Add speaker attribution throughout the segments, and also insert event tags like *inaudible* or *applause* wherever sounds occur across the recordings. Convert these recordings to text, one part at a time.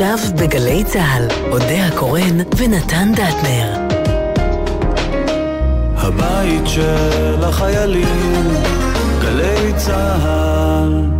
Speaker 1: עכשיו בגלי צה"ל, אודה הקורן ונתן דטנר.
Speaker 2: הבית של החיילים, גלי צה"ל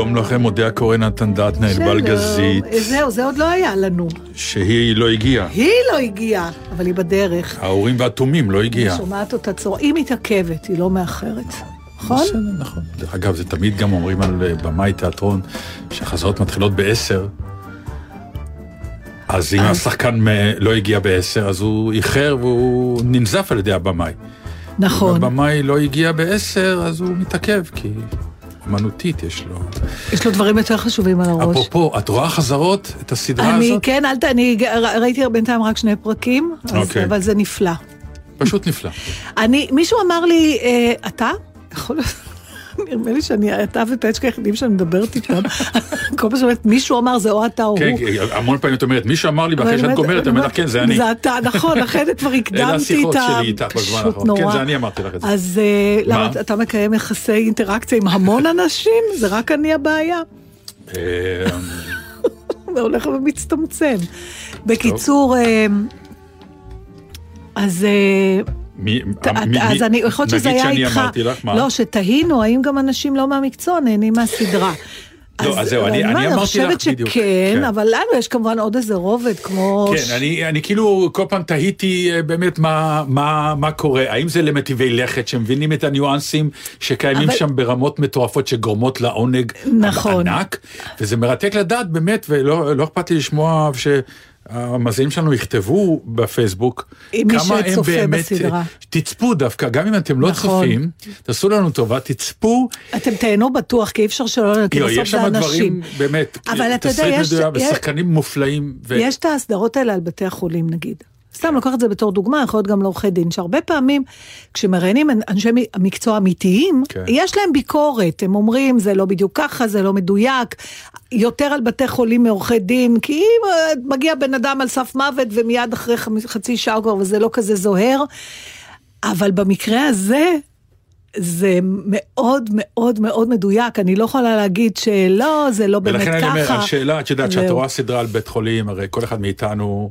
Speaker 3: שלום לכם, מודה הקורא נתן דטנה, אלבל גזית.
Speaker 4: זהו, זה עוד לא היה לנו.
Speaker 3: שהיא לא הגיעה.
Speaker 4: היא לא הגיעה, אבל היא בדרך.
Speaker 3: ההורים והתומים לא הגיעה.
Speaker 4: אני שומעת אותה צורה. היא מתעכבת, היא לא מאחרת. נכון?
Speaker 3: בסדר, נכון. אגב, זה תמיד גם אומרים על אה, במאי תיאטרון, שהחזרות מתחילות בעשר. אז אם השחקן לא הגיע בעשר, אז הוא איחר והוא ננזף על ידי הבמאי.
Speaker 4: נכון.
Speaker 3: אם הבמאי לא הגיע בעשר, אז הוא מתעכב, כי... אמנותית יש לו.
Speaker 4: יש לו דברים יותר חשובים על הראש.
Speaker 3: אפרופו, את רואה חזרות את הסדרה
Speaker 4: אני,
Speaker 3: הזאת?
Speaker 4: כן, אל ת... אני ראיתי בינתיים רק שני פרקים, אז,
Speaker 3: אוקיי.
Speaker 4: אבל זה נפלא.
Speaker 3: פשוט נפלא.
Speaker 4: אני, מישהו אמר לי, אה, אתה? יכול להיות... נראה לי שאני, אתה ופצ'קה היחידים שאני מדברת איתם. *laughs* כל פעם שאומרת, מישהו אמר, זה או אתה או
Speaker 3: כן,
Speaker 4: הוא.
Speaker 3: כן, המון פעמים את אומרת, מישהו אמר לי, ואחרי שאת גומרת, אני אומר לך, כן, זה אני.
Speaker 4: זה אתה, נכון, לכן כבר הקדמתי את ה...
Speaker 3: אלה השיחות שלי איתך בזמן האחרון. כן, זה אני אמרתי לך את זה.
Speaker 4: אז אה, למה אתה מקיים יחסי אינטראקציה עם המון אנשים? זה רק אני הבעיה.
Speaker 3: אה, *laughs*
Speaker 4: זה הולך ומצטמצם. בקיצור, אה, אז...
Speaker 3: מי,
Speaker 4: מי, אז אני, יכול להיות שזה היה איתך,
Speaker 3: אמרתי לך, מה?
Speaker 4: לא, שתהינו האם גם אנשים לא מהמקצוע נהנים מהסדרה.
Speaker 3: לא, אז זהו, אני, אני אמרתי לך בדיוק.
Speaker 4: אני חושבת שכן, כן. אבל לנו יש כמובן עוד איזה רובד, כמו...
Speaker 3: כן, ש... אני, אני כאילו כל פעם תהיתי באמת מה, מה, מה קורה, האם זה למטיבי לכת שמבינים את הניואנסים שקיימים אבל... שם ברמות מטורפות שגורמות לעונג
Speaker 4: נכון.
Speaker 3: ענק, וזה מרתק לדעת באמת, ולא לא אכפת לי לשמוע ש... המאזינים שלנו יכתבו בפייסבוק כמה הם באמת,
Speaker 4: בסדרה.
Speaker 3: תצפו דווקא, גם אם אתם לא
Speaker 4: נכון.
Speaker 3: צופים, תעשו לנו טובה, תצפו.
Speaker 4: אתם תהנו בטוח, כי אי אפשר שלא, כי בסוף
Speaker 3: יש שם. דברים, באמת,
Speaker 4: אבל אתה יודע, יש...
Speaker 3: ושחקנים מופלאים.
Speaker 4: ו... יש את ההסדרות האלה על בתי החולים, נגיד. סתם לוקח את זה בתור דוגמה, יכול להיות גם לעורכי דין, שהרבה פעמים כשמראיינים אנשי מקצוע אמיתיים, כן. יש להם ביקורת, הם אומרים זה לא בדיוק ככה, זה לא מדויק, יותר על בתי חולים מעורכי דין, כי אם מגיע בן אדם על סף מוות ומיד אחרי חצי שעה כבר וזה לא כזה זוהר, אבל במקרה הזה, זה מאוד מאוד מאוד מדויק, אני לא יכולה להגיד שלא, זה לא באמת ככה.
Speaker 3: ולכן אני אומר, השאלה, את יודעת, שאת רואה סדרה על בית חולים, הרי כל אחד מאיתנו...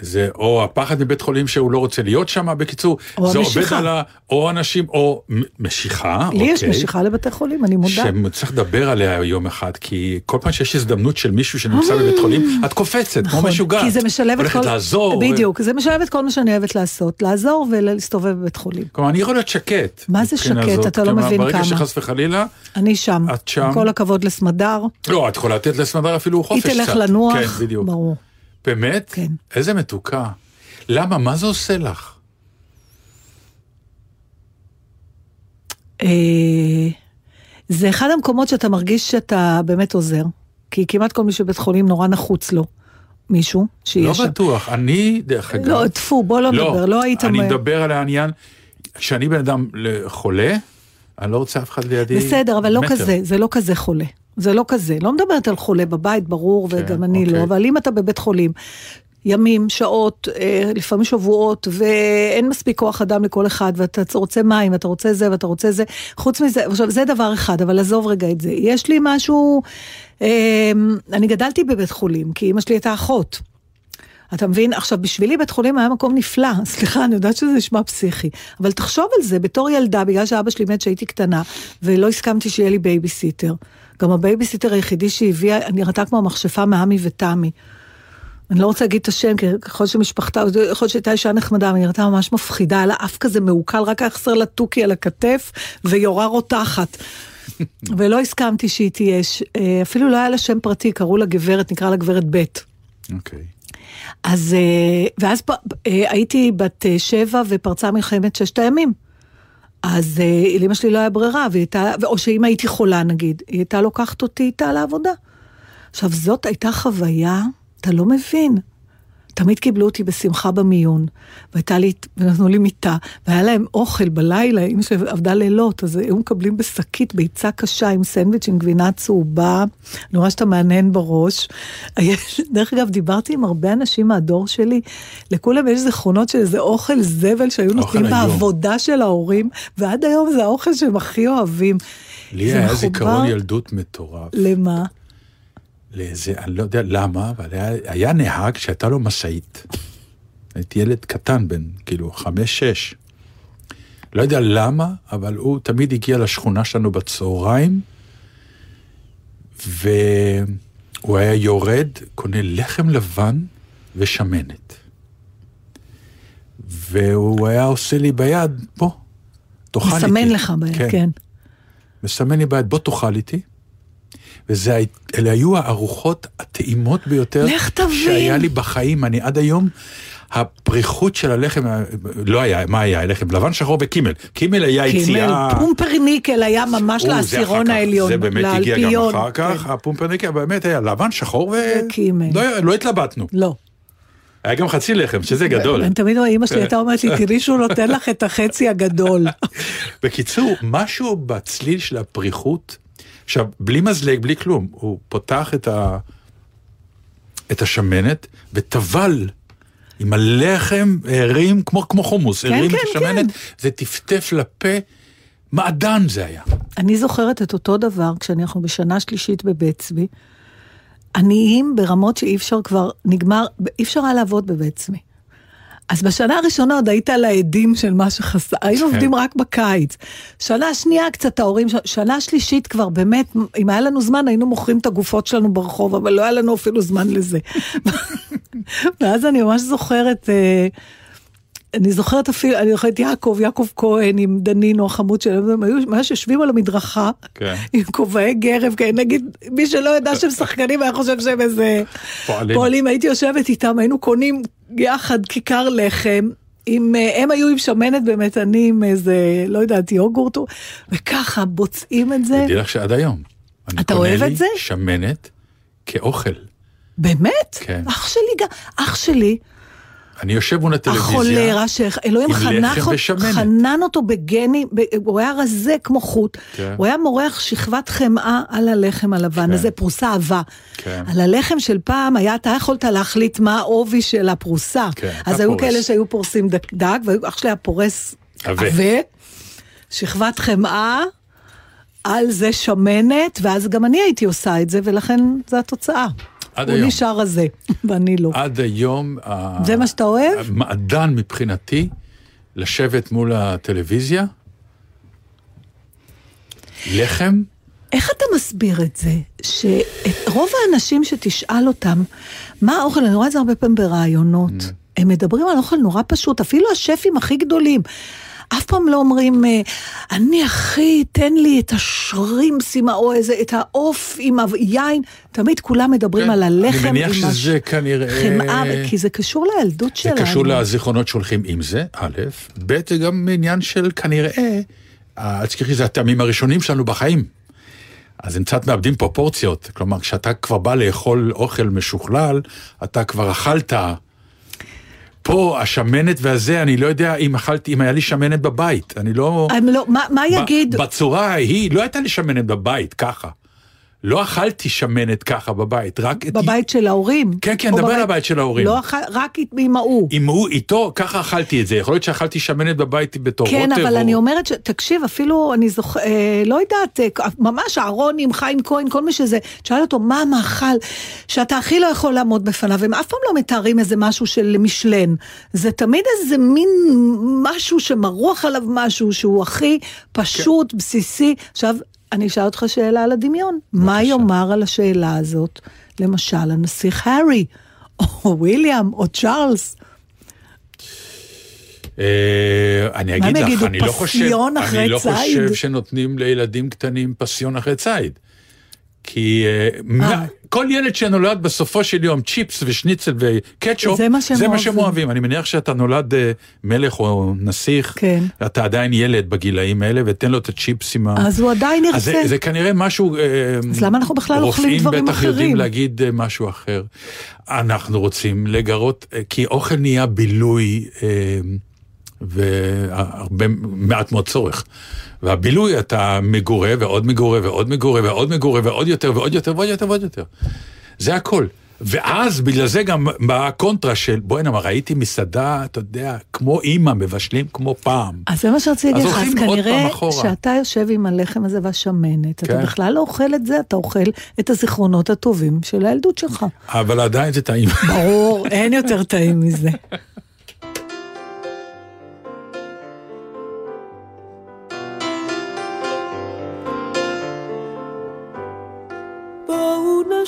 Speaker 3: זה או הפחד מבית חולים שהוא לא רוצה להיות שם, בקיצור, זה
Speaker 4: המשיכה.
Speaker 3: עובד על ה... או אנשים, או משיכה,
Speaker 4: לי
Speaker 3: אוקיי.
Speaker 4: יש משיכה לבתי חולים, אני מודה.
Speaker 3: שצריך לדבר עליה יום אחד, כי כל פעם שיש הזדמנות של מישהו שנמצא בבית חולים, את קופצת,
Speaker 4: נכון,
Speaker 3: כמו משוגעת.
Speaker 4: כי זה משלב את
Speaker 3: הולכת
Speaker 4: כל...
Speaker 3: לעזור.
Speaker 4: בדיוק. זה משלב את כל מה שאני אוהבת לעשות, לעזור ולהסתובב בבית חולים.
Speaker 3: כלומר, אני יכול להיות שקט.
Speaker 4: מה זה שקט?
Speaker 3: זאת.
Speaker 4: אתה לא מבין
Speaker 3: ברגע
Speaker 4: כמה.
Speaker 3: שחס וחלילה...
Speaker 4: אני שם.
Speaker 3: את שם.
Speaker 4: עם כל הכבוד לסמדר.
Speaker 3: לא, את יכולה לתת לסמדר אפילו חופש קצת.
Speaker 4: היא תלך לנוח,
Speaker 3: כן.
Speaker 4: ברור.
Speaker 3: באמת?
Speaker 4: כן.
Speaker 3: איזה מתוקה. למה? מה זה עושה לך?
Speaker 4: אה, זה אחד המקומות שאתה מרגיש שאתה באמת עוזר. כי כמעט כל מי שבית חולים נורא נחוץ לו. מישהו שיהיה
Speaker 3: לא
Speaker 4: שם.
Speaker 3: בטוח, אני דרך אגב...
Speaker 4: לא, טפו, בוא לא נדבר, לא היית...
Speaker 3: אני מדבר על העניין, כשאני בן אדם חולה, אני לא רוצה אף אחד לידי
Speaker 4: בסדר, אבל לא
Speaker 3: מטר.
Speaker 4: כזה, זה לא כזה חולה. זה לא כזה. לא מדברת על חולה בבית, ברור,
Speaker 3: כן,
Speaker 4: וגם אני
Speaker 3: אוקיי.
Speaker 4: לא, אבל אם אתה בבית חולים, ימים, שעות, אה, לפעמים שבועות, ואין מספיק כוח אדם לכל אחד, ואתה רוצה מים, ואתה רוצה זה, ואתה רוצה זה. חוץ מזה, עכשיו, זה דבר אחד, אבל עזוב רגע את זה. יש לי משהו, אה, אני גדלתי בבית חולים, כי אמא שלי הייתה אחות. אתה מבין? עכשיו, בשבילי בית חולים היה מקום נפלא, *laughs* סליחה, אני יודעת שזה נשמע פסיכי, אבל תחשוב על זה, בתור ילדה, בגלל שאבא שלי מת כשהייתי קטנה, ולא הסכמתי שיהיה לי בייביסיטר. גם הבייביסיטר היחידי שהביאה, נראתה כמו המכשפה מעמי ותמי. אני לא רוצה להגיד את השם, כי יכול להיות שמשפחתה, יכול להיות שהייתה אישה נחמדה, אבל היא נראתה ממש מפחידה, על האף כזה מעוקל, רק היה חסר לה תוכי על הכתף, ויורה רותחת. *laughs* ולא הסכמתי שהיא תהיה, אה, אפילו לא היה לה שם פרטי, קראו לה גברת, נקרא לה גברת ב'.
Speaker 3: אוקיי.
Speaker 4: אז, אה, ואז אה, הייתי בת שבע ופרצה מלחמת ששת הימים. אז לאמא שלי לא היה ברירה, והייתה, או שאם הייתי חולה נגיד, היא הייתה לוקחת אותי איתה לעבודה. עכשיו, זאת הייתה חוויה, אתה לא מבין. תמיד קיבלו אותי בשמחה במיון, והייתה לי, ונתנו לי מיטה, והיה להם אוכל בלילה, אמא שלי עבדה לילות, אז היו מקבלים בשקית ביצה קשה עם סנדוויץ' עם גבינה צהובה, אני רואה שאתה מהנהן בראש. *laughs* דרך אגב, דיברתי עם הרבה אנשים מהדור שלי, לכולם יש זיכרונות של איזה אוכל זבל שהיו נותנים בעבודה של ההורים, ועד היום זה האוכל שהם הכי אוהבים.
Speaker 3: לי היה זיכרון ילדות מטורף.
Speaker 4: למה?
Speaker 3: לאיזה, אני לא יודע למה, אבל היה, היה נהג שהייתה לו משאית. הייתי ילד קטן, בן כאילו חמש-שש. לא יודע למה, אבל הוא תמיד הגיע לשכונה שלנו בצהריים, והוא היה יורד, קונה לחם לבן ושמנת. והוא היה עושה לי ביד, בוא, תאכל איתי.
Speaker 4: מסמן לך ביד, כן. כן.
Speaker 3: מסמן לי ביד, בוא תאכל איתי. ואלה היו הארוחות הטעימות ביותר. שהיה לי בחיים. אני עד היום, הפריחות של הלחם, לא היה, מה היה? לחם לבן, שחור וקימל. קימל היה יציאה...
Speaker 4: קימל, פומפרניקל היה ממש לעשירון העליון,
Speaker 3: זה באמת הגיע גם אחר כך, כן. הפומפרניקל באמת היה לבן, שחור ו...
Speaker 4: וקימל.
Speaker 3: לא, לא התלבטנו.
Speaker 4: לא.
Speaker 3: היה גם חצי לחם, שזה גדול.
Speaker 4: אני תמיד רואה, אמא שלי הייתה אומרת לי, תראי שהוא נותן לך את החצי הגדול. *laughs*
Speaker 3: בקיצור, משהו בצליל של הפריחות, עכשיו, בלי מזלג, בלי כלום, הוא פותח את, ה... את השמנת וטבל עם הלחם, הרים כמו, כמו חומוס,
Speaker 4: כן,
Speaker 3: הרים
Speaker 4: כן,
Speaker 3: את השמנת,
Speaker 4: כן.
Speaker 3: זה טפטף לפה, מעדן זה היה.
Speaker 4: אני זוכרת את אותו דבר כשאנחנו בשנה שלישית בבית צבי. עניים ברמות שאי אפשר כבר, נגמר, אי אפשר היה לעבוד בבית צבי. אז בשנה הראשונה עוד היית על העדים של מה שחסר, היינו
Speaker 3: כן.
Speaker 4: עובדים רק בקיץ. שנה שנייה קצת ההורים, שנה שלישית כבר באמת, אם היה לנו זמן היינו מוכרים את הגופות שלנו ברחוב, אבל לא היה לנו אפילו זמן לזה. *laughs* ואז אני ממש זוכרת, אה, אני זוכרת אפילו, אני זוכרת יעקב, יעקב כהן עם דנינו החמוד שלהם, הם היו ממש יושבים על המדרכה,
Speaker 3: כן.
Speaker 4: עם כובעי גרב, כן, נגיד, מי שלא ידע שהם שחקנים היה חושב שהם איזה
Speaker 3: פועלים.
Speaker 4: פועלים, הייתי יושבת איתם, היינו קונים יחד כיכר לחם. עם, אה, הם היו עם שמנת באמת, אני עם איזה, לא יודעת, יוגורט, וככה בוצעים את זה.
Speaker 3: תדעי לך שעד היום.
Speaker 4: אתה אוהב את זה?
Speaker 3: שמנת כאוכל.
Speaker 4: באמת?
Speaker 3: כן.
Speaker 4: אח שלי אח שלי,
Speaker 3: אני יושב מול הטלוויזיה.
Speaker 4: החולרה שאלוהים חנך. חנן אותו בגני, ב- הוא היה רזה כמו חוט,
Speaker 3: כן.
Speaker 4: הוא היה מורח שכבת חמאה על הלחם הלבן
Speaker 3: כן.
Speaker 4: הזה, פרוסה עבה.
Speaker 3: כן.
Speaker 4: על הלחם של פעם היה, אתה יכולת להחליט מה העובי של הפרוסה.
Speaker 3: כן,
Speaker 4: אז
Speaker 3: אתה
Speaker 4: היו. כאלה שהיו פורסים דק, דק ואח שלי היה פורס
Speaker 3: עבה.
Speaker 4: עבה, שכבת חמאה. על זה שמנת, ואז גם אני הייתי עושה את זה, ולכן זו התוצאה.
Speaker 3: עד
Speaker 4: הוא
Speaker 3: היום.
Speaker 4: נשאר רזה, *laughs* ואני לא.
Speaker 3: עד היום... ה-
Speaker 4: זה מה שאתה אוהב?
Speaker 3: המעדן מבחינתי, לשבת מול הטלוויזיה, לחם,
Speaker 4: איך אתה מסביר את זה, שרוב האנשים שתשאל אותם, מה האוכל, אני רואה את זה הרבה פעמים בראיונות,
Speaker 3: Mm.
Speaker 4: הם מדברים על אוכל נורא פשוט, אפילו השפים הכי גדולים. אף פעם לא אומרים, אה, אני אחי, תן לי את השרימפסים, או איזה, את העוף עם היין. תמיד כולם מדברים
Speaker 3: כן,
Speaker 4: על הלחם.
Speaker 3: אני מניח
Speaker 4: עם הש-
Speaker 3: שזה כנראה...
Speaker 4: חמאה, כי זה קשור לילדות
Speaker 3: זה
Speaker 4: שלנו.
Speaker 3: קשור לזיכרונות שהולכים עם זה, א', ב', זה גם עניין של כנראה, אה, אל תשכחי, זה הטעמים הראשונים שלנו בחיים. אז הם קצת מאבדים פרופורציות. כלומר, כשאתה כבר בא לאכול אוכל משוכלל, אתה כבר אכלת. פה השמנת והזה, אני לא יודע אם אכלתי, אם היה לי שמנת בבית. אני לא...
Speaker 4: הם לא, מה, מה יגיד?
Speaker 3: בצורה ההיא, לא הייתה לי שמנת בבית, ככה. לא אכלתי שמנת ככה בבית, רק...
Speaker 4: בבית את... של ההורים?
Speaker 3: כן, כן, דבר על הבית של ההורים.
Speaker 4: לא אכל... רק עם ההוא.
Speaker 3: עם ההוא, איתו, ככה אכלתי את זה. יכול להיות שאכלתי שמנת בבית בתור
Speaker 4: כן, רוטב. כן, אבל או... אני אומרת, ש... תקשיב, אפילו, אני זוכר, אה, לא יודעת, אה, ממש אהרון עם חיים כהן, כל מי שזה, תשאל אותו, מה המאכל שאתה הכי לא יכול לעמוד בפניו? הם אף פעם לא מתארים איזה משהו של משלן. זה תמיד איזה מין משהו שמרוח עליו משהו שהוא הכי פשוט, כן. בסיסי. עכשיו, אני אשאל אותך שאלה על הדמיון. בבקשה. מה יאמר על השאלה הזאת, למשל, הנסיך הארי, או וויליאם, או צ'ארלס?
Speaker 3: אה, אני אגיד לך, אני לא חושב, אני לא חושב שנותנים לילדים קטנים פסיון אחרי ציד. כי אה, אה. כל ילד שנולד בסופו של יום צ'יפס ושניצל וקטשופ,
Speaker 4: זה מה שהם
Speaker 3: זה מה שהם אוהבים. אני מניח שאתה נולד אה, מלך או נסיך,
Speaker 4: כן.
Speaker 3: אתה עדיין ילד בגילאים האלה, ותן לו את הצ'יפסים.
Speaker 4: אז הוא עדיין ירצה.
Speaker 3: זה, זה כנראה משהו...
Speaker 4: אז למה אנחנו בכלל אוכלים דברים אחרים?
Speaker 3: רופאים בטח יודעים להגיד משהו אחר. אנחנו רוצים לגרות, כי אוכל נהיה בילוי. והרבה, מעט מאוד צורך. והבילוי אתה מגורה ועוד מגורה ועוד מגורה ועוד מגורה ועוד יותר ועוד יותר ועוד יותר ועוד יותר. זה הכל. ואז בגלל זה גם באה הקונטרה של בוא'נה, מה ראיתי מסעדה, אתה יודע, כמו אימא, מבשלים כמו פעם.
Speaker 4: אז זה מה שרציתי להגיד לך, אז כנראה שאתה יושב עם הלחם הזה והשמנת, כן. אתה בכלל לא אוכל את זה, אתה אוכל את הזיכרונות הטובים של הילדות שלך.
Speaker 3: אבל עדיין זה טעים.
Speaker 4: ברור, אין יותר טעים מזה. *laughs*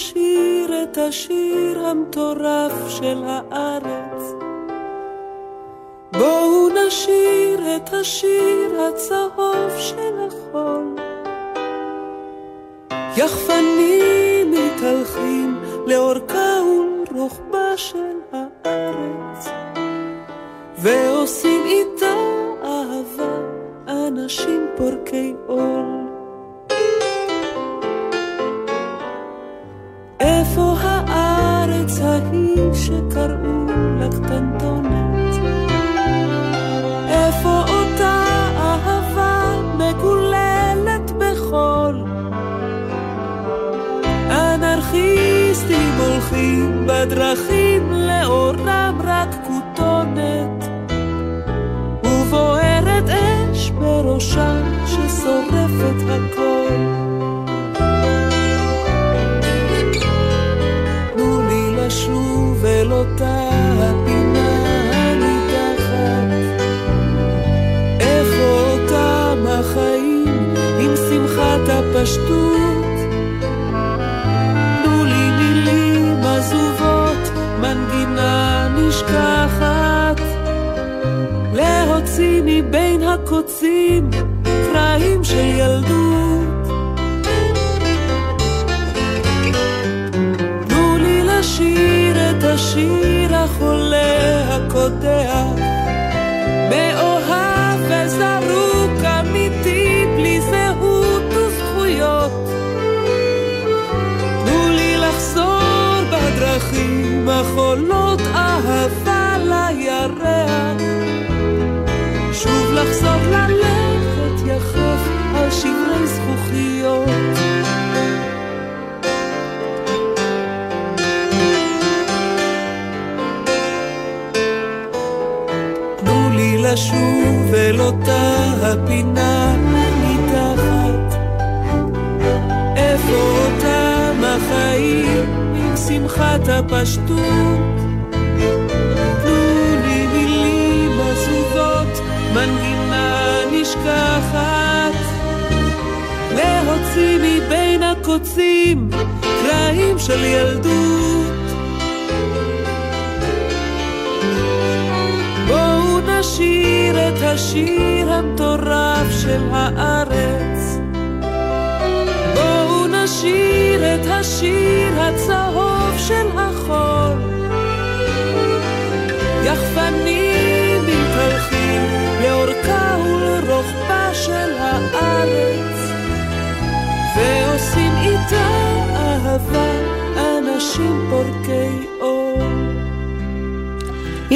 Speaker 5: נשיר את השיר המטורף של הארץ. בואו נשיר את השיר הצהוב של החול. יחפנים מתהלכים לאורכה ולרוחבה של הארץ, ועושים איתה אהבה אנשים פורקי עול. איפה הארץ ההיא שקראו לה קטנטונת? איפה אותה אהבה מגוללת בחול? אנרכיסטים הולכים בדרכים לאורם רק כותונת ובוערת אש בראשם ששורפת הכל אל אותה הפינה הנידחת. איפה אותם החיים עם שמחת הפשטות? אותה הפינה מתחת. איפה אותם החיים עם שמחת הפשטות? תנו לי מילים עזובות, מנגינה נשכחת. להוציא מבין הקוצים קרעים של ילדות. נשיר את השיר המטורף של הארץ. בואו נשיר את השיר הצהוב של החול.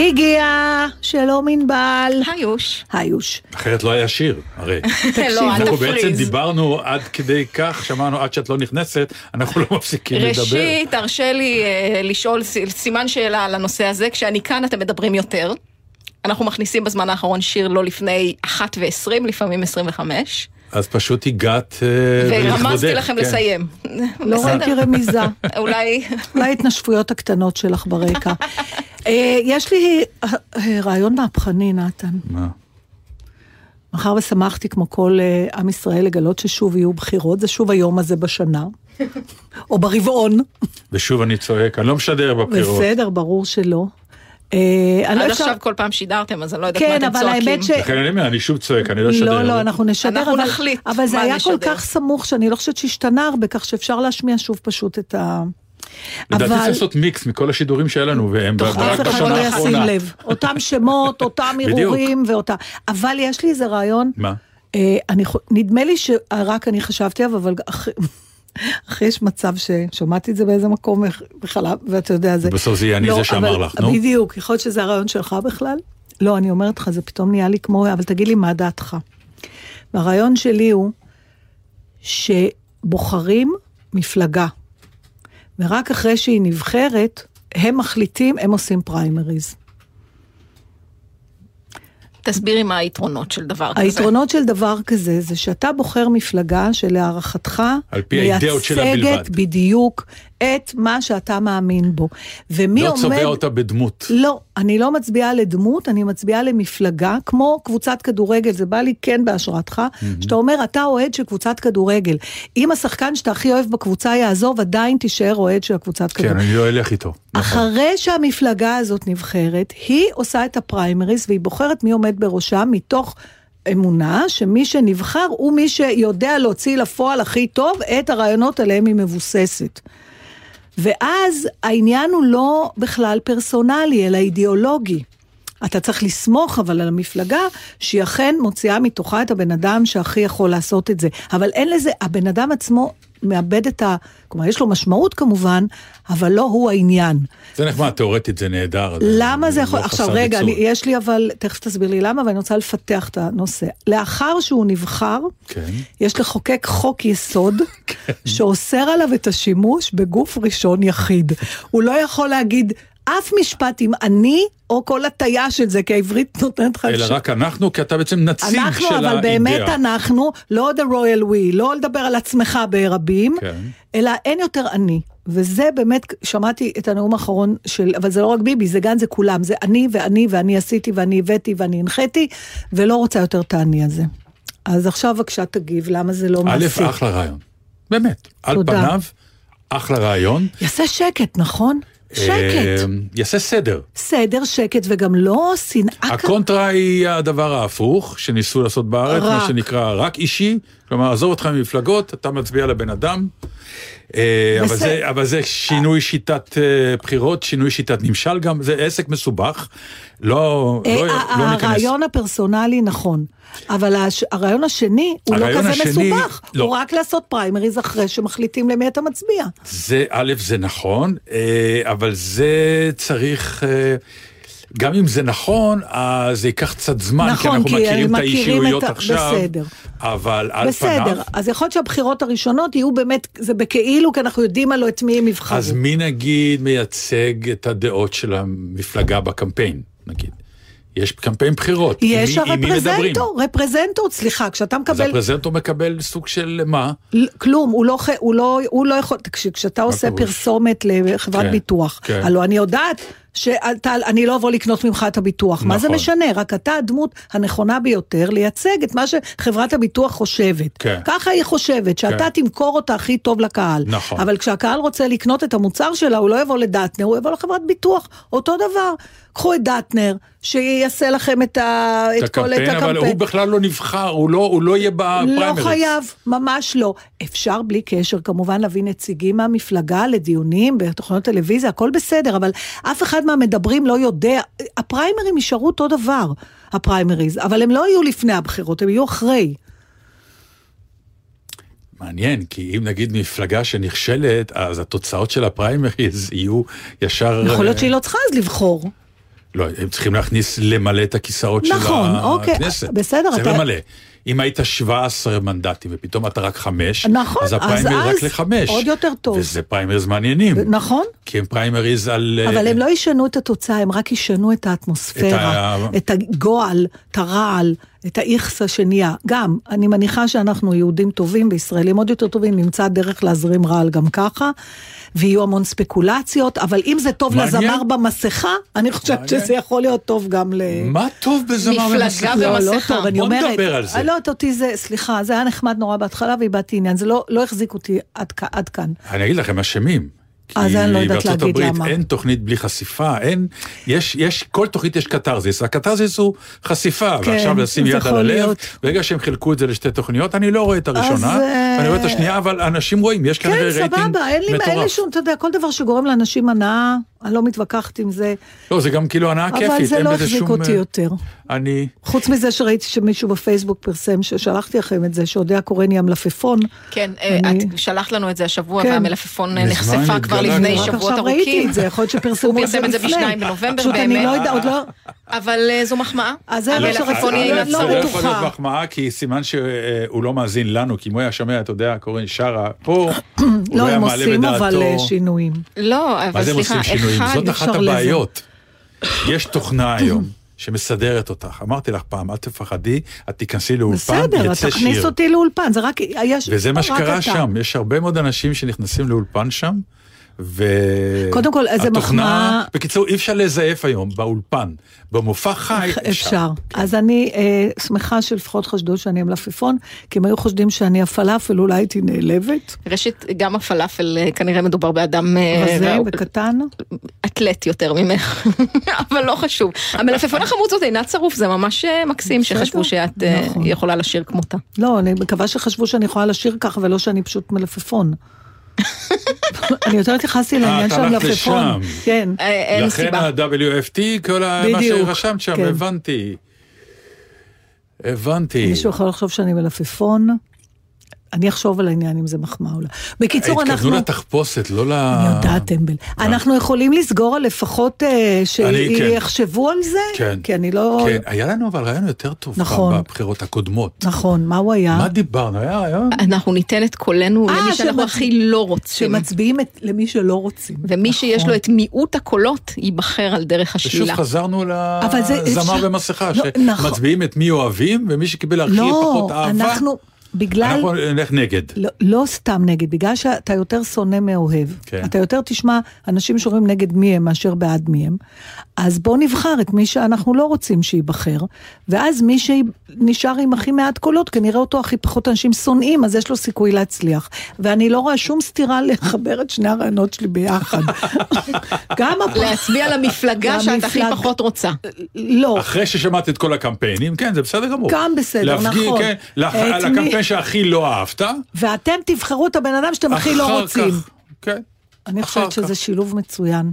Speaker 4: היא הגיעה, שלום ענבל.
Speaker 6: היוש.
Speaker 4: היוש.
Speaker 3: אחרת לא היה שיר, הרי. *laughs*
Speaker 6: לא,
Speaker 3: אנחנו
Speaker 6: אל
Speaker 3: בעצם. דיברנו עד כדי כך, שמענו עד שאת לא נכנסת, אנחנו לא מפסיקים לדבר.
Speaker 6: ראשית, תרשה לי אה, לשאול ס- סימן שאלה על הנושא הזה. כשאני כאן אתם מדברים יותר. אנחנו מכניסים בזמן האחרון שיר לא לפני 1 ו-20, לפעמים 25.
Speaker 3: אז פשוט הגעת אה, ולכבודך.
Speaker 6: ורמזתי לכם
Speaker 3: כן.
Speaker 6: לסיים. *laughs*
Speaker 4: לא. ראיתי רמיזה. *laughs*
Speaker 6: אולי...
Speaker 4: אולי ההתנשפויות הקטנות שלך ברקע. *laughs* אה, יש לי אה, רעיון מהפכני, נתן.
Speaker 3: מה?
Speaker 4: מאחר ושמחתי כמו כל אה, עם ישראל לגלות ששוב יהיו בחירות, זה שוב היום הזה בשנה, או ברבעון,
Speaker 3: ושוב אני צועק, אני לא משדר בבחירות.
Speaker 4: בסדר, ברור שלא. אה, אני לא
Speaker 6: עד עכשיו כל פעם שידרתם, אז אני לא יודעת מה
Speaker 4: כן,
Speaker 6: אתם
Speaker 4: אבל
Speaker 6: צועקים.
Speaker 4: האמת ש...
Speaker 3: לכן אני אומר, אני שוב צועק, אני לא אשדר.
Speaker 4: לא, לא, אנחנו נשדר,
Speaker 6: אנחנו
Speaker 4: אבל,
Speaker 6: נחליט
Speaker 4: אבל זה
Speaker 6: מה
Speaker 4: היה כל
Speaker 6: נשדר.
Speaker 4: כך סמוך שאני לא חושבת שהשתנה הרבה, כך שאפשר להשמיע שוב פשוט את ה...
Speaker 3: לדעתי
Speaker 4: אבל-
Speaker 3: צריך לעשות מיקס מכל השידורים שהיה לנו, והם רק
Speaker 4: אף אחד
Speaker 3: בשנה
Speaker 4: לא ישים
Speaker 3: האחרונה.
Speaker 4: לב. אותם שמות, אותם. הרהורים ואותה... אבל יש לי איזה רעיון,
Speaker 3: מה?
Speaker 4: אה, נדמה לי שרק אני חשבתי עליו, אבל אחרי יש מצב ששמעתי את זה באיזה מקום בחלב, ואתה יודע, זה...
Speaker 3: בסוף זה יהיה אני
Speaker 4: לא,
Speaker 3: זה שאמר לך, נו.
Speaker 4: בדיוק, יכול להיות שזה הרעיון שלך בכלל. לא, אני אומרת לך, זה פתאום נהיה לי כמו, אבל תגיד לי מה דעתך. והרעיון שלי הוא שבוחרים מפלגה, ורק אחרי שהיא נבחרת, הם מחליטים, הם עושים פריימריז.
Speaker 6: תסבירי מה היתרונות של דבר כזה.
Speaker 4: היתרונות של דבר כזה זה שאתה בוחר מפלגה שלהערכתך. מייצגת בדיוק את מה שאתה מאמין בו. ומי
Speaker 3: לא
Speaker 4: עומד...
Speaker 3: צובע אותה בדמות.
Speaker 4: לא, אני לא מצביעה לדמות, אני מצביעה למפלגה, כמו קבוצת כדורגל, זה בא לי כן בהשראתך, שאתה אומר, אתה אוהד של קבוצת כדורגל. אם השחקן שאתה הכי אוהב בקבוצה יעזוב, עדיין תישאר אוהד של הקבוצת
Speaker 3: כן,
Speaker 4: כדורגל.
Speaker 3: אני לא אלך איתו. נכון.
Speaker 4: אחרי שהמפלגה הזאת נבחרת, היא עושה את הפריימריז והיא בוחרת מי עומד בראשה מתוך אמונה שמי שנבחר הוא מי שיודע להוציא לפועל הכי טוב את הרעיונות עליהם היא מבוססת. ואז העניין הוא לא בכלל פרסונלי, אלא אידיאולוגי. אתה צריך לסמוך אבל על המפלגה שהיא אכן מוציאה מתוכה את הבן אדם שהכי יכול לעשות את זה. אבל אין לזה, הבן אדם עצמו מאבד את ה... כלומר, יש לו משמעות כמובן, אבל לא הוא העניין.
Speaker 3: זה נחמד, תיאורטית זה נהדר.
Speaker 4: למה זה יכול...
Speaker 3: לא
Speaker 4: עכשיו רגע, אני. יש לי אבל, תכף תסביר לי למה, ואני רוצה לפתח את הנושא. לאחר שהוא נבחר,
Speaker 3: כן.
Speaker 4: יש לחוקק חוק יסוד *laughs* שאוסר עליו את השימוש בגוף ראשון יחיד. הוא לא יכול להגיד אף משפט עם אני, או כל הטיה של זה, כי העברית נותנת לך...
Speaker 3: אלא
Speaker 4: אפשר-
Speaker 3: רק אנחנו, כי אתה בעצם נציג
Speaker 4: אנחנו,
Speaker 3: של
Speaker 4: אבל באמת
Speaker 3: האידאה.
Speaker 4: אנחנו, לא the royal we, לא לדבר על עצמך ברבים,
Speaker 3: כן.
Speaker 4: אלא אין יותר אני. וזה באמת, שמעתי את הנאום האחרון של, אבל זה לא רק ביבי, זה גם זה כולם, זה אני ואני ואני עשיתי ואני הבאתי ואני הנחיתי, ולא רוצה יותר את האני הזה. אז עכשיו בבקשה תגיב, למה זה לא
Speaker 3: א',
Speaker 4: מעשי?
Speaker 3: אחלה רעיון. באמת. על
Speaker 4: תודה.
Speaker 3: פניו, אחלה רעיון.
Speaker 4: יעשה שקט, נכון? שקט.
Speaker 3: אה, יעשה סדר.
Speaker 4: סדר, שקט, וגם לא שנאה.
Speaker 3: הקונטרה היא הדבר ההפוך שניסו לעשות בארץ, מה. שנקרא רק אישי, כלומר עזוב אותך ממפלגות, אתה מצביע לבן אדם. אה, אבל. זה, אבל זה שינוי שיטת אה, בחירות, שינוי שיטת ממשל גם, זה עסק מסובך, לא,
Speaker 4: אה,
Speaker 3: לא, לא ניכנס.
Speaker 4: הרעיון הפרסונלי נכון, אבל הש- הרעיון השני הוא לא
Speaker 3: הרעיון
Speaker 4: כזה
Speaker 3: השני-
Speaker 4: מסובך,
Speaker 3: לא.
Speaker 4: הוא רק לעשות פריימריז אחרי שמחליטים למי אתה מצביע.
Speaker 3: זה, א', זה נכון, אבל זה צריך, גם אם זה נכון, אז זה ייקח קצת זמן, כי
Speaker 4: נכון,
Speaker 3: אנחנו
Speaker 4: כי
Speaker 3: מכירים את
Speaker 4: מכירים את ה-
Speaker 3: עכשיו,
Speaker 4: בסדר.
Speaker 3: אבל על
Speaker 4: בסדר,
Speaker 3: פניו,
Speaker 4: אז יכול להיות שהבחירות הראשונות יהיו באמת, זה בכאילו, כי אנחנו יודעים הלוא את מי הם יבחרו.
Speaker 3: אז מי נגיד מייצג את הדעות של המפלגה בקמפיין, נגיד? יש קמפיין בחירות, עם
Speaker 4: יש
Speaker 3: מי- עם מי מדברים?
Speaker 4: הרפרזנטור, רפרזנטור, סליחה, כשאתה
Speaker 3: אז
Speaker 4: מקבל...
Speaker 3: הפרזנטור מקבל סוג של מה?
Speaker 4: כלום, הוא לא, הוא לא, הוא לא יכול, תקשיב, כשאתה עושה? פרסומת לחברת
Speaker 3: כן,
Speaker 4: ביטוח,
Speaker 3: כן.
Speaker 4: הלוא אני יודעת שאני לא אבוא לקנות ממך את הביטוח, מה זה
Speaker 3: נכון.
Speaker 4: משנה? רק אתה הדמות הנכונה ביותר לייצג את מה שחברת הביטוח חושבת.
Speaker 3: כן.
Speaker 4: ככה היא חושבת, שאתה
Speaker 3: כן.
Speaker 4: תמכור אותה הכי טוב לקהל.
Speaker 3: נכון.
Speaker 4: אבל כשהקהל רוצה לקנות את המוצר שלה, הוא לא יבוא לדטנר, הוא יבוא לחברת ביטוח, אותו דבר. קחו את דטנר, שיעשה לכם את, ה...
Speaker 3: את הקמפיין, אבל הוא בכלל לא נבחר, הוא לא, הוא לא יהיה בפריימריז.
Speaker 4: לא חייב, ממש לא. אפשר בלי קשר כמובן להביא נציגים מהמפלגה לדיונים בתוכניות טלוויזיה, הכל בסדר, אבל אף אחד מהמדברים לא יודע. הפריימריז יישארו אותו דבר, הפריימריז, אבל הם לא יהיו לפני הבחירות, הם יהיו אחרי.
Speaker 3: מעניין, כי אם נגיד מפלגה שנכשלת, אז התוצאות של הפריימריז יהיו ישר...
Speaker 4: יכול להיות
Speaker 3: אה,
Speaker 4: שהיא לא צריכה אז לבחור.
Speaker 3: לא, הם צריכים להכניס, למלא את הכיסאות של
Speaker 4: נכון, אוקיי,
Speaker 3: הכנסת.
Speaker 4: בסדר,
Speaker 3: זה
Speaker 4: אתה-
Speaker 3: למלא. אם היית 17 מנדטים ופתאום אתה רק חמש,
Speaker 4: נכון,
Speaker 3: אז הפריימריז רק
Speaker 4: אז
Speaker 3: לחמש.
Speaker 4: עוד יותר טוב.
Speaker 3: וזה פריימריז מעניינים.
Speaker 4: נכון.
Speaker 3: כי הם פריימריז על... אה,
Speaker 4: אבל הם לא ישנו את התוצאה, הם רק ישנו את האטמוספירה,
Speaker 3: את
Speaker 4: את,
Speaker 3: ה-
Speaker 4: הגועל, את הרעל, את האיכסה שנהיה. גם, אני מניחה שאנחנו יהודים טובים וישראלים עוד יותר טובים, נמצא דרך להזרים רעל גם ככה, ויהיו המון ספקולציות, אבל אם זה טוב
Speaker 3: מעניין.
Speaker 4: לזמר במסכה, אני חושבת
Speaker 3: מעניין.
Speaker 4: שזה יכול להיות טוב גם ל...
Speaker 3: מה טוב בזמר
Speaker 6: מפלגה
Speaker 3: במסכה?
Speaker 6: במסכה.
Speaker 4: לא, לא טוב, אני
Speaker 3: בוא
Speaker 4: אומרת,
Speaker 3: נדבר על זה.
Speaker 4: אה, לא, אותי זה, סליחה, זה היה נחמד נורא בהתחלה ואיבדתי עניין, זה לא, לא החזיק אותי עד, עד כאן.
Speaker 3: אני אגיד לכם, אשמים. כי
Speaker 4: אז אני לא יודעת להגיד
Speaker 3: הברית
Speaker 4: למה.
Speaker 3: אין תוכנית בלי חשיפה, אין, יש, יש, כל תוכנית יש קתרזיס, הקתרזיס הוא חשיפה,
Speaker 4: כן,
Speaker 3: ועכשיו לשים יד על הלב. ברגע שהם חילקו את זה לשתי תוכניות, אני לא רואה את הראשונה,
Speaker 4: אז, אה,
Speaker 3: אני רואה את השנייה, אבל אנשים רואים, יש כנראה
Speaker 4: כן,
Speaker 3: רייטינג
Speaker 4: סבבה, אין לי, אין לי
Speaker 3: מטורף.
Speaker 4: שום, אתה יודע, כל דבר שגורם לאנשים הנאה, אני לא מתווכחת עם זה,
Speaker 3: לא, זה גם כאילו הנאה כיפית,
Speaker 4: אבל זה לא החזיק
Speaker 3: שום...
Speaker 4: אותי
Speaker 3: אה,
Speaker 4: יותר.
Speaker 3: אני,
Speaker 4: חוץ מזה שראיתי שמישהו בפייסבוק פרסם, ששלחתי לכם את זה, שאודיה קורני המלפפון.
Speaker 6: כן, אה,
Speaker 4: אני-
Speaker 6: את שלחת לנו את זה השבוע,
Speaker 4: כן.
Speaker 6: והמלפפון
Speaker 3: מזמן
Speaker 6: נחשפה כבר. לפני
Speaker 3: רק
Speaker 4: רק
Speaker 6: שבועות
Speaker 4: עכשיו ראיתי
Speaker 6: ארוכים.
Speaker 4: את זה, יכול להיות שפרסמו
Speaker 6: הוא
Speaker 4: את זה
Speaker 6: פרסם
Speaker 4: לפני.
Speaker 6: את זה ב-2 בנובמבר,
Speaker 4: פשוט אני. לא יודעת, עוד לא...
Speaker 6: אבל אה, זו מחמאה.
Speaker 4: אז זה מה שרציתי,
Speaker 6: יהיה
Speaker 4: לא- לא
Speaker 3: זה
Speaker 6: הצהוב.
Speaker 3: לא
Speaker 4: בטוחה.
Speaker 3: יכול להיות מחמאה, כי סימן שהוא לא מאזין לנו, כי אם הוא היה שומע, אתה יודע, קוראים שרה פה, *clears throat* הוא
Speaker 4: לא,
Speaker 3: לא היה
Speaker 4: הם
Speaker 3: מעלה
Speaker 4: עושים אבל
Speaker 3: בדעתו.
Speaker 4: אה, שינויים.
Speaker 6: לא, אבל
Speaker 3: זה הם
Speaker 6: סליחה,
Speaker 3: עושים שינויים?
Speaker 6: אחד...
Speaker 3: זאת אחת. הבעיות. יש תוכנה היום שמסדרת אותך. אמרתי לך פעם, אל תפחדי, את תיכנסי לאולפן,
Speaker 4: בסדר,
Speaker 3: יצא
Speaker 4: תכניס
Speaker 3: שיר.
Speaker 4: אותי לאולפן, זה רק, יש...
Speaker 3: וזה מה שקרה
Speaker 4: אתה.
Speaker 3: שם, יש הרבה מאוד אנשים שנכנסים לאולפן שם, ו...
Speaker 4: קודם כל, איזה
Speaker 3: התוכנה-
Speaker 4: מחמאה-
Speaker 3: בקיצור, אי אפשר לזייף היום באולפן. במופע חי אפשר.
Speaker 4: אפשר.
Speaker 3: כן.
Speaker 4: אז אני אה, שמחה שלפחות חשדו שאני המלפפון, כי הם היו חושדים שאני הפלאפל, אולי הייתי נעלבת.
Speaker 6: ראשית, גם הפלאפל, אה, כנראה מדובר באדם אה,
Speaker 4: רזה
Speaker 6: רא-
Speaker 4: וקטן.
Speaker 6: אתלט יותר ממך, *laughs* אבל לא חשוב. המלפפון החמוץ הזאת אינה צרוף, זה ממש אה, מקסים שחשבו שאת אה,
Speaker 4: נכון.
Speaker 6: יכולה לשיר כמותה.
Speaker 4: לא, אני מקווה שחשבו שאני יכולה לשיר ככה, ולא שאני פשוט מלפפון. *laughs* אני יותר התייחסתי לעניין
Speaker 3: אתה
Speaker 4: של המלפפון. כן.
Speaker 6: אה, אין
Speaker 3: לכן
Speaker 6: סיבה.
Speaker 3: ה-WFT, כל מה שרשמת שם,
Speaker 4: כן.
Speaker 3: הבנתי. הבנתי.
Speaker 4: מישהו יכול לחשוב שאני מלפפון? אני אחשוב על העניין אם זה מחמאה או לא. בקיצור, אנחנו...
Speaker 3: התכוונו לתחפושת, לא ל...
Speaker 4: אני יודעת, טמבל. אנחנו יכולים לסגור על לפחות אה,
Speaker 3: כן.
Speaker 4: שיחשבו על זה?
Speaker 3: כן.
Speaker 4: כי אני לא...
Speaker 3: כן, היה לנו אבל רעיון יותר טוב
Speaker 4: נכון.
Speaker 3: בבחירות הקודמות.
Speaker 4: נכון, מה הוא היה?
Speaker 3: מה דיברנו? היה רעיון?
Speaker 6: אנחנו ניתן את קולנו
Speaker 4: אה,
Speaker 6: למי שאנחנו הכי לא רוצים.
Speaker 4: שמצביעים למי שלא רוצים.
Speaker 6: ומי שיש
Speaker 4: נכון.
Speaker 6: לו את מיעוט הקולות, ייבחר על דרך
Speaker 3: ושוב
Speaker 6: השלילה.
Speaker 3: חזרנו
Speaker 4: אבל זה
Speaker 3: לזמר במסכה,
Speaker 4: לא, נכון.
Speaker 3: שמצביעים את מי אוהבים, ומי שקיבל הכי
Speaker 4: לא,
Speaker 3: פחות אהבה,
Speaker 4: אנחנו, בגלל...
Speaker 3: אנחנו נלך נגד.
Speaker 4: לא, לא סתם נגד, בגלל שאתה יותר שונא מאוהב.
Speaker 3: כן.
Speaker 4: אתה יותר תשמע אנשים שאומרים נגד מי הם מאשר בעד מי הם. אז בוא נבחר את מי שאנחנו לא רוצים שייבחר, ואז מי שנשאר עם הכי מעט קולות, כנראה אותו הכי פחות אנשים שונאים, אז יש לו סיכוי להצליח. ואני לא רואה שום סתירה לחבר את שני הרעיונות שלי ביחד. *laughs* גם הפ...
Speaker 6: להצביע למפלגה שאת הכי פחות רוצה.
Speaker 4: לא.
Speaker 3: אחרי ששמעת את כל הקמפיינים, כן, זה בסדר גמור.
Speaker 4: גם בסדר,
Speaker 3: להפגין,
Speaker 4: נכון.
Speaker 3: כן, לח- על הקמפיין שהכי לא אהבת,
Speaker 4: ואתם תבחרו את הבן אדם שאתם הכי לא
Speaker 3: אחר
Speaker 4: רוצים.
Speaker 3: כך, כן.
Speaker 4: אני
Speaker 3: אחר
Speaker 4: חושבת
Speaker 3: כך.
Speaker 4: שזה שילוב מצוין.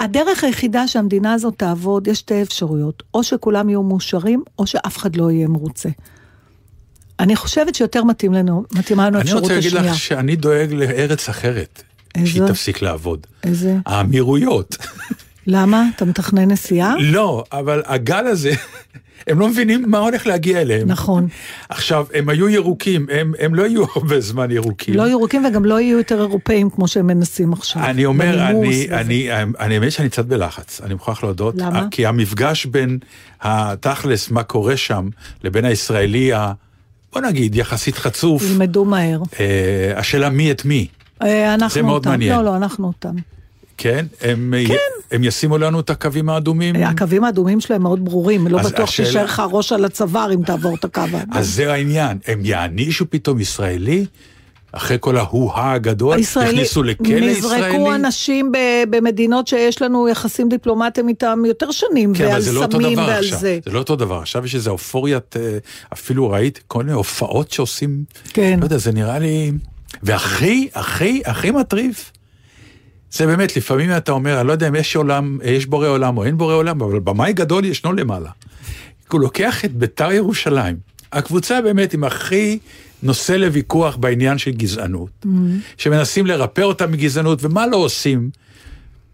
Speaker 4: הדרך היחידה שהמדינה הזאת תעבוד, יש שתי אפשרויות. או שכולם יהיו מאושרים, או שאף אחד לא יהיה מרוצה. אני חושבת שיותר מתאים לנו, מתאימה לנו
Speaker 3: אני
Speaker 4: האפשרות
Speaker 3: רוצה להגיד
Speaker 4: השנייה.
Speaker 3: לך שאני דואג לארץ אחרת,
Speaker 4: איזה?
Speaker 3: שהיא תפסיק לעבוד.
Speaker 4: איזה?
Speaker 3: האמירויות.
Speaker 4: למה? אתה מתכנן נסיעה?
Speaker 3: לא, אבל הגל הזה, הם לא מבינים מה הולך להגיע אליהם.
Speaker 4: נכון.
Speaker 3: עכשיו, הם היו ירוקים, הם, הם לא יהיו הרבה זמן ירוקים.
Speaker 4: לא ירוקים וגם לא יהיו יותר אירופאים כמו שהם מנסים עכשיו.
Speaker 3: אני אומר, אני. אני, אני האמת שאני קצת בלחץ, אני מוכרח להודות.
Speaker 4: למה?
Speaker 3: כי המפגש בין התכלס, מה קורה שם, לבין הישראלי, ה, בוא נגיד, יחסית חצוף,
Speaker 4: ילמדו מהר.
Speaker 3: אה, השאלה מי את מי,
Speaker 4: אה, אנחנו
Speaker 3: זה מאוד
Speaker 4: אותם.
Speaker 3: מעניין.
Speaker 4: לא, לא, אנחנו אותם.
Speaker 3: כן? הם, כן. הם ישימו לנו את הקווים האדומים?
Speaker 4: הקווים האדומים שלהם מאוד ברורים, לא בטוח
Speaker 3: השאלה-
Speaker 4: שישאר לך ראש על הצוואר אם תעבור את הקו האדום.
Speaker 3: אז זה העניין, הם יענישו פתאום ישראלי? אחרי כל ההוא-הא הגדול,
Speaker 4: הישראלי-
Speaker 3: הכניסו לכלא ישראלי?
Speaker 4: נזרקו אנשים ב- במדינות שיש לנו יחסים דיפלומטיים איתם יותר שנים,
Speaker 3: כן,
Speaker 4: ועל
Speaker 3: לא
Speaker 4: סמים ועל
Speaker 3: עכשיו,
Speaker 4: זה.
Speaker 3: זה לא אותו דבר, עכשיו יש איזה אופוריית, אה, אפילו ראית כל מיני הופעות שעושים,
Speaker 4: כן.
Speaker 3: לא יודע, זה נראה לי, והכי, הכי, הכי מטריף, זה באמת, לפעמים אתה אומר, אני לא יודע אם יש עולם, יש בורא עולם או אין בורא עולם, אבל במאי גדול ישנו למעלה. הוא לוקח את ביתר ירושלים, הקבוצה באמת עם הכי נושא לוויכוח בעניין של גזענות,
Speaker 4: Mm-hmm.
Speaker 3: שמנסים לרפא אותה מגזענות, ומה לא עושים?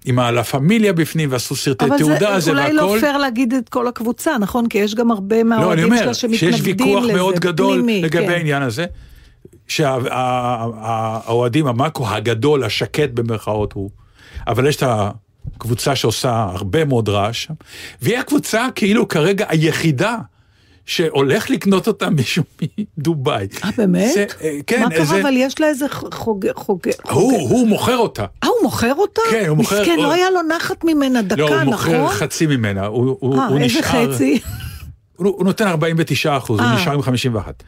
Speaker 3: עם הלה פמיליה בפנים ועשו סרטי תעודה זה
Speaker 4: והכל. אבל זה אולי לא פייר להגיד את כל הקבוצה, נכון? כי יש גם הרבה מהאוהדים שלה שמתנגדים לזה.
Speaker 3: שיש ויכוח מאוד גדול פנימי, לגבי כן. העניין הזה. שהאוהדים, המאקו הגדול, השקט במרכאות הוא, אבל יש את הקבוצה שעושה הרבה מאוד רעש, והיא הקבוצה כאילו כרגע היחידה שהולך לקנות אותה מישהו מדובאי.
Speaker 4: אה, באמת? זה, אה, כן. מה איזה... קרה? אבל יש לה איזה חוג... חוג...
Speaker 3: הוא, הוא מוכר אותה.
Speaker 4: אה, הוא מוכר אותה?
Speaker 3: כן, הוא מוכר...
Speaker 4: מסכן, לא היה לו נחת ממנה דקה, נכון?
Speaker 3: לא, הוא מוכר נכון? חצי ממנה. הוא, הוא,
Speaker 4: 아, הוא איזה נשאר... חצי?
Speaker 3: הוא, הוא נותן 49 אחוז, הוא נשאר עם 51.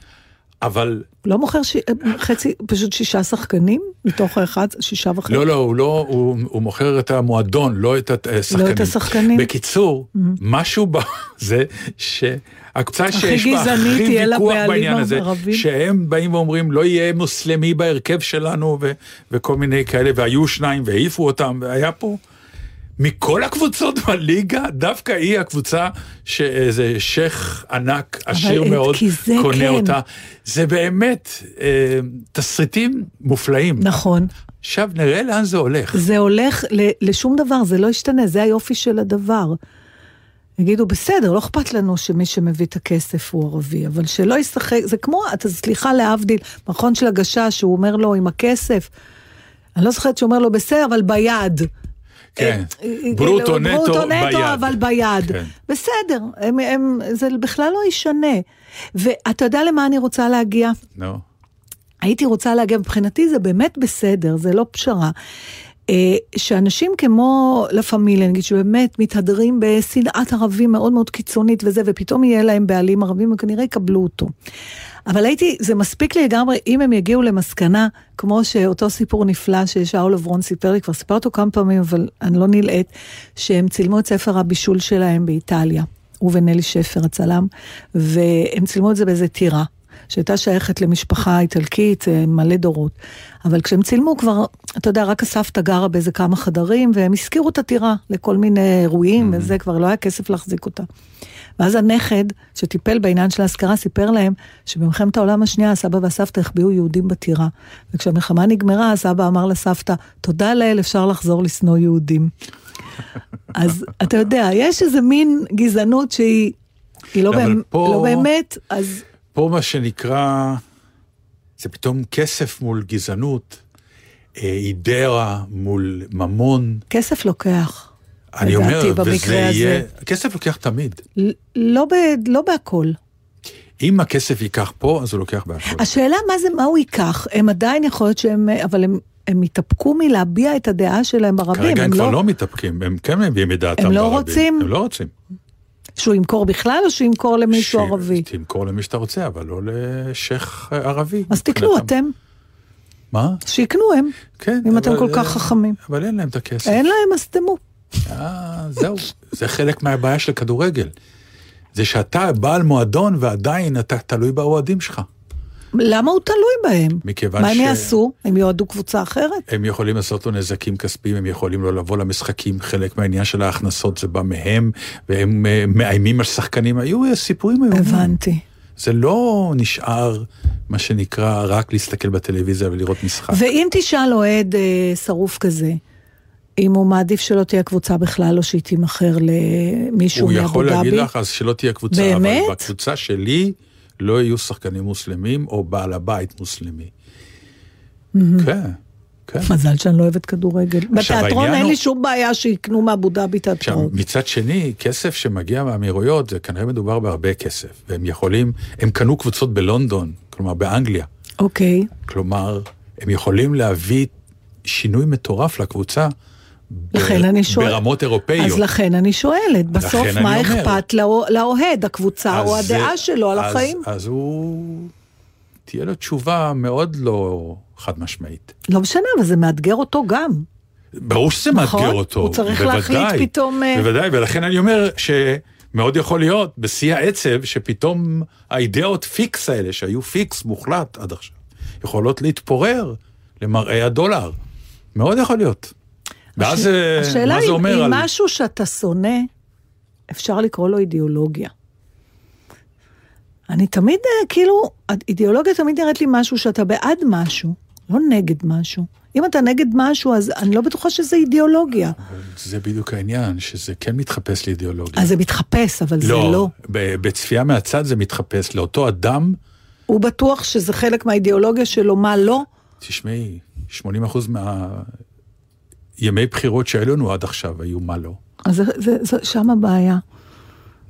Speaker 3: אבל...
Speaker 4: לא מוכר ש... חצי, פשוט שישה שחקנים מתוך האחד, שישה וחצי.
Speaker 3: לא, לא, הוא לא, הוא, הוא מוכר את המועדון, לא את השחקנים.
Speaker 4: לא את השחקנים.
Speaker 3: בקיצור, mm-hmm. משהו בזה *laughs* שהקבוצה שיש בה הכי ויכוח בעניין הזה, ערבים. שהם באים ואומרים, לא יהיה מוסלמי בהרכב שלנו, ו, וכל מיני כאלה, והיו שניים והעיפו אותם, והיה פה... מכל הקבוצות *laughs* בליגה, דווקא היא הקבוצה שאיזה שייח' ענק, עשיר מאוד, קונה כן. אותה. זה באמת אה, תסריטים מופלאים.
Speaker 4: נכון.
Speaker 3: עכשיו נראה לאן זה הולך.
Speaker 4: זה הולך לשום דבר, זה לא ישתנה, זה היופי של הדבר. יגידו, בסדר, לא אכפת לנו שמי שמביא את הכסף הוא ערבי, אבל שלא ישחק, זה כמו, אתה סליחה להבדיל, מכון של הגשש, שהוא אומר לו עם הכסף, אני לא זוכרת שהוא אומר לו, בסדר, אבל ביד.
Speaker 3: כן, אה, אה, ברוטו אה, נטו, ברוטו נטו ביד.
Speaker 4: אבל ביד. כן. בסדר, הם, הם, זה בכלל לא ישנה. ואתה יודע למה אני רוצה להגיע?
Speaker 3: נו. No.
Speaker 4: הייתי רוצה להגיע, מבחינתי זה באמת בסדר, זה לא פשרה. שאנשים כמו לה פמיליה, נגיד, שבאמת מתהדרים בשנאת ערבים מאוד מאוד קיצונית וזה, ופתאום יהיה להם בעלים ערבים, הם כנראה יקבלו אותו. אבל הייתי, זה מספיק לי לגמרי, אם הם יגיעו למסקנה, כמו שאותו סיפור נפלא ששאול אברון סיפר לי, כבר סיפר אותו כמה פעמים, אבל אני לא נלאית, שהם צילמו את ספר הבישול שלהם באיטליה, הוא ונלי שפר הצלם, והם צילמו את זה באיזה טירה. שהייתה שייכת למשפחה איטלקית אה, מלא דורות. אבל כשהם צילמו כבר, אתה יודע, רק הסבתא גרה באיזה כמה חדרים, והם הזכירו את הטירה לכל מיני אירועים, mm-hmm. וזה כבר לא היה כסף להחזיק אותה. ואז הנכד, שטיפל בעניין של ההשכרה, סיפר להם שבמלחמת העולם השנייה הסבא והסבתא החביאו יהודים בטירה. וכשהמלחמה נגמרה, הסבא אמר לסבתא, תודה לאל, אפשר לחזור לשנוא יהודים. *laughs* אז אתה יודע, יש איזה מין גזענות שהיא היא לא, באמת, פה, לא באמת, אז...
Speaker 3: פה מה שנקרא, זה פתאום כסף מול גזענות, אידאה מול ממון.
Speaker 4: כסף לוקח.
Speaker 3: אני אומר, וזה יהיה... כסף לוקח תמיד.
Speaker 4: לא, ב, לא בהכל.
Speaker 3: אם הכסף ייקח פה, אז הוא לוקח בהכל.
Speaker 4: השאלה מה זה, מה הוא ייקח. הם עדיין יכול להיות שהם, אבל הם... הם התאפקו מלהביע את הדעה שלהם ברבים.
Speaker 3: כרגע הם, הם כבר לא... לא מתאפקים, הם כן מביעים את דעתם
Speaker 4: ברבים.
Speaker 3: הם
Speaker 4: לא רוצים?
Speaker 3: הם לא רוצים.
Speaker 4: שהוא ימכור בכלל או שימכור למישהו ש... ערבי?
Speaker 3: תמכור למי שאתה רוצה, אבל לא לשייח' ערבי.
Speaker 4: אז תקנו אתם.
Speaker 3: מה?
Speaker 4: שיקנו הם,
Speaker 3: כן,
Speaker 4: אם אתם כל כך חכמים.
Speaker 3: אבל אין להם את הכסף.
Speaker 4: אין להם, אז תמו.
Speaker 3: אה, זהו, זה חלק מהבעיה של כדורגל. זה שאתה בעל מועדון ועדיין אתה תלוי באוהדים שלך.
Speaker 4: למה הוא תלוי בהם?
Speaker 3: מכיוון
Speaker 4: ש... מה הם יעשו? הם יועדו קבוצה אחרת?
Speaker 3: הם יכולים לעשות לו נזקים כספיים, הם יכולים לא לבוא למשחקים, חלק מהעניין של ההכנסות זה בא מהם, והם uh, מאיימים על שחקנים, היו סיפורים היום.
Speaker 4: הבנתי.
Speaker 3: זה לא נשאר, מה שנקרא, רק להסתכל בטלוויזיה ולראות משחק.
Speaker 4: ואם תשאל אוהד uh, שרוף כזה, אם הוא מעדיף שלא תהיה קבוצה בכלל, או שהיא תימכר למישהו מאבו דאבי.
Speaker 3: הוא יכול להגיד לך אז שלא תהיה קבוצה,
Speaker 4: באמת?
Speaker 3: אבל בקבוצה שלי לא יהיו שחקנים מוסלמים, או בעל הבית מוסלמי. כן. כן.
Speaker 4: מזל שאני לא אוהבת כדורגל. בתיאטרון אין לי שום בעיה שיקנו מאבו דאבי תיאטרון.
Speaker 3: מצד שני, כסף שמגיע מהאמירויות, זה כנראה מדובר בהרבה כסף. והם יכולים, הם קנו קבוצות בלונדון, כלומר באנגליה.
Speaker 4: אוקיי.
Speaker 3: כלומר, הם יכולים להביא שינוי מטורף לקבוצה.
Speaker 4: לכן אני שואלת.
Speaker 3: ברמות אירופאיות.
Speaker 4: אז לכן אני שואלת, בסוף מה אכפת לאוהד, הקבוצה או הדעה שלו על החיים?
Speaker 3: אז הוא... תהיה לו תשובה מאוד לא חד משמעית.
Speaker 4: לא משנה, אבל זה מאתגר אותו גם.
Speaker 3: ברור שזה נכון? מאתגר אותו,
Speaker 4: הוא צריך בוודאי, להחליט פתאום...
Speaker 3: אה, בוודאי, ולכן אני אומר שמאוד יכול להיות, בשיא העצב, שפתאום האידאות פיקס האלה, שהיו פיקס מוחלט עד עכשיו, יכולות להתפורר למראה הדולר. מאוד יכול להיות. ואז אה, מה זה אומר?
Speaker 4: השאלה אם משהו שאתה שונא, אפשר לקרוא לו אידיאולוגיה. אני תמיד, אה, כאילו, אידיאולוגיה תמיד נראית לי משהו שאתה בעד משהו, לא נגד משהו. אם אתה נגד משהו, אז אני לא בטוחה שזה אידיאולוגיה.
Speaker 3: זה בדיוק העניין, שזה כן מתחפש לאידיאולוגיה.
Speaker 4: אז זה מתחפש, אבל זה
Speaker 3: לא.
Speaker 4: לא.
Speaker 3: בצפייה מהצד זה מתחפש. לאותו אדם,
Speaker 4: הוא בטוח שזה חלק מהאידיאולוגיה שלו, מה לא?
Speaker 3: תשמעי, 80% מהימי בחירות שהיו לנו עד עכשיו היו מה לא.
Speaker 4: אז זה, זה, זה, שם הבעיה.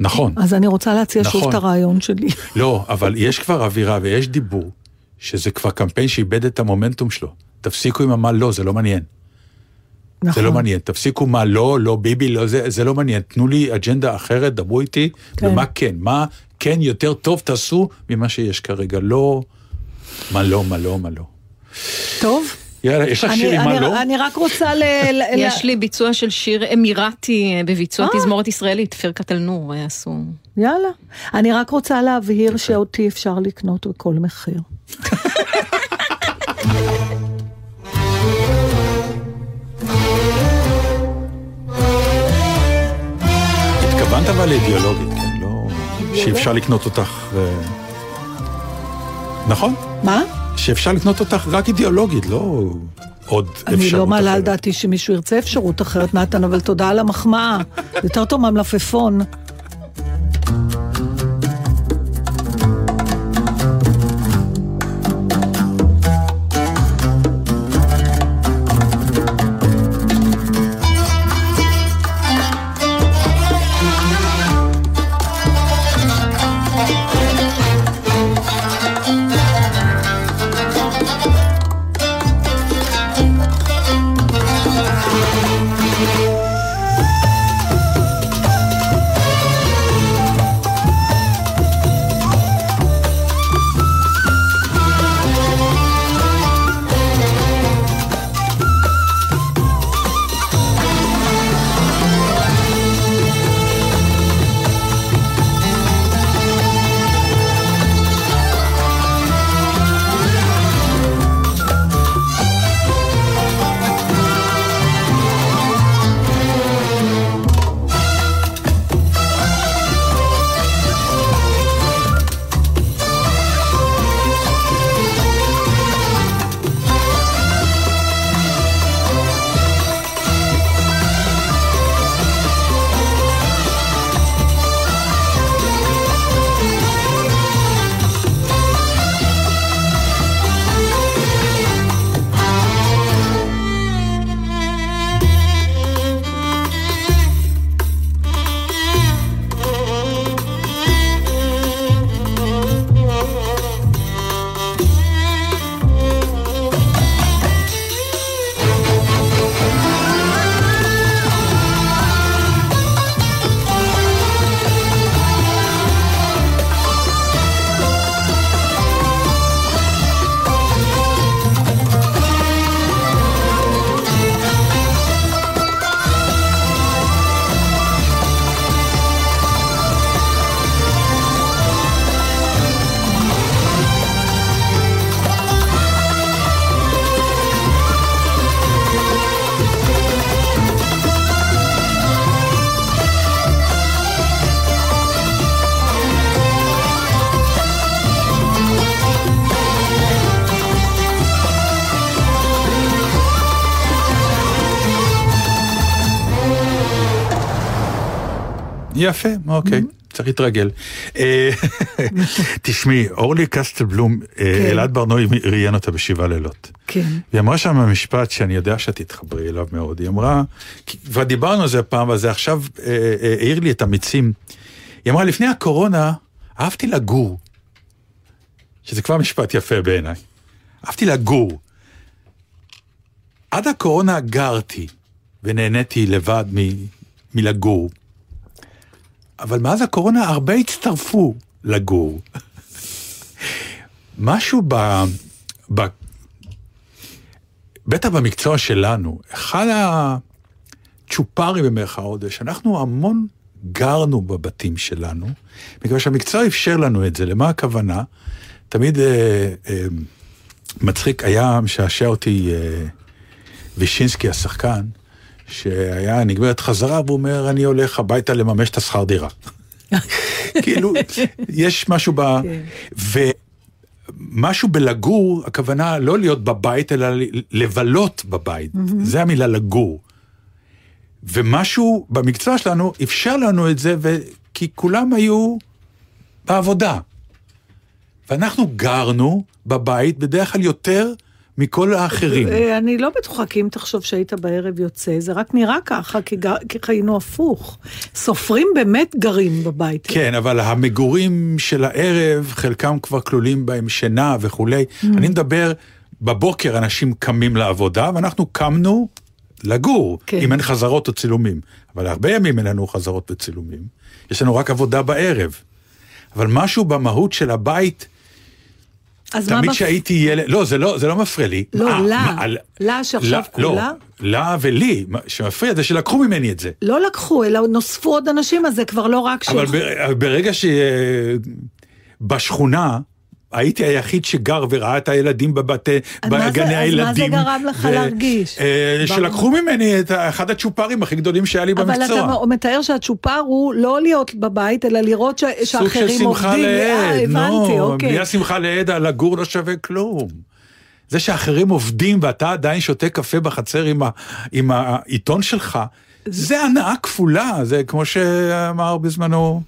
Speaker 3: נכון.
Speaker 4: אז אני רוצה להציע שוב
Speaker 3: נכון.
Speaker 4: את הרעיון שלי. *laughs*
Speaker 3: לא, אבל יש כבר אווירה ויש דיבור, שזה כבר קמפיין שאיבד את המומנטום שלו. תפסיקו עם המה לא, זה לא מעניין.
Speaker 4: נכון.
Speaker 3: זה לא מעניין. תפסיקו מה לא, לא ביבי, לא זה, זה לא מעניין. תנו לי אג'נדה אחרת, דברו איתי,
Speaker 4: כן.
Speaker 3: ומה כן, מה כן יותר טוב תעשו ממה שיש כרגע. לא, מה לא, מה לא, מה לא.
Speaker 4: טוב.
Speaker 3: יאללה, יש לך שיר עם
Speaker 4: אני,
Speaker 3: מה לא?
Speaker 4: אני רק רוצה ל... ל- *laughs*
Speaker 6: יש לי ביצוע של שיר אמירתי אה, בביצוע
Speaker 4: אה.
Speaker 6: תזמורת ישראלית, פרקת אל-נור אה, עשו.
Speaker 4: יאללה. אני רק רוצה להבהיר שאותי אפשר לקנות בכל מחיר. *laughs*
Speaker 3: התכוונת אבל לאידיאולוגית, כן? לא... שאפשר לקנות אותך... נכון?
Speaker 4: מה?
Speaker 3: שאפשר לקנות אותך רק אידיאולוגית, לא עוד אפשרות
Speaker 4: אני לא מעלה על
Speaker 3: אחרת.
Speaker 4: דעתי שמישהו ירצה אפשרות אחרת, נתן, אבל תודה על המחמאה. *laughs* יותר טוב מהמלפפון.
Speaker 3: יפה, אוקיי, צריך להתרגל. אה, *laughs* תשמעי, אורלי קסטלבלום, אה, אלעד ברנועי ראיין אותה בשבעה לילות.
Speaker 4: כן.
Speaker 3: היא אמרה שם משפט שאני יודע שאת תתחברי אליו מאוד. היא אמרה, כבר דיברנו על זה פעם, אבל זה עכשיו אה, העיר לי את המיצים. היא אמרה, לפני הקורונה אהבתי לגור. שזה כבר משפט יפה בעיניי. אהבתי לגור. עד הקורונה גרתי, ונהניתי לבד מ- מלגור. אבל מאז הקורונה הרבה הצטרפו לגור. משהו ב... ב... בטח במקצוע שלנו, אחד הצ'ופרים במרכאות זה שאנחנו המון גרנו בבתים שלנו, בגלל שהמקצוע אפשר לנו את זה. למה הכוונה? תמיד אה, אה, מצחיק, היה משעשע אותי אה, וישינסקי השחקן, שהיה נגמרת חזרה והוא אומר, אני הולך הביתה לממש את השכר דירה. *laughs* כאילו, יש משהו ב... משהו בלגור, הכוונה לא להיות בבית, אלא לבלות בבית. זה המילה לגור. ומשהו במקצוע שלנו אפשר לנו את זה, ו... כי כולם היו בעבודה. ואנחנו גרנו בבית בדרך כלל יותר מכל האחרים.
Speaker 4: אה, אני לא בטוחה, כי אם תחשוב שהיית בערב יוצא, זה רק נראה ככה, כי, גר, כי חיינו הפוך. סופרים באמת גרים בבית.
Speaker 3: כן, אבל המגורים של הערב, חלקם כבר כלולים בהם שינה וכולי. Mm. אני מדבר, בבוקר אנשים קמים לעבודה, ואנחנו קמנו לגור, כן. אם אין חזרות או צילומים. אבל הרבה ימים אין לנו חזרות וצילומים. יש לנו רק עבודה בערב. אבל משהו במהות של הבית, תמיד כשהייתי מפ... ילד, לא, זה לא, זה לא מפריע לי.
Speaker 4: לא, מה, לה, מה, לה שעכשיו
Speaker 3: לא, כולה? לא, לה ולי, שמפריע זה שלקחו ממני את זה.
Speaker 4: לא לקחו, אלא נוספו עוד אנשים, אז זה כבר לא רק
Speaker 3: ש... אבל ברגע שבשכונה, הייתי היחיד שגר וראה את הילדים בבתי, בגני הילדים.
Speaker 4: אז מה זה גרם לך ו- להרגיש?
Speaker 3: אה, שלקחו ממני את אחד הצ'ופרים הכי גדולים שהיה לי
Speaker 4: אבל
Speaker 3: במקצוע.
Speaker 4: אבל אתה מתאר שהצ'ופר הוא לא להיות בבית, אלא לראות ש- שאחרים עובדים. סוג של שמחה
Speaker 3: לעד, נו, אוקיי. בלי השמחה לעד, לגור לא שווה כלום. זה שאחרים עובדים ואתה עדיין שותה קפה בחצר עם, ה- עם העיתון שלך, זה הנאה כפולה, זה כמו שאמר בזמנו...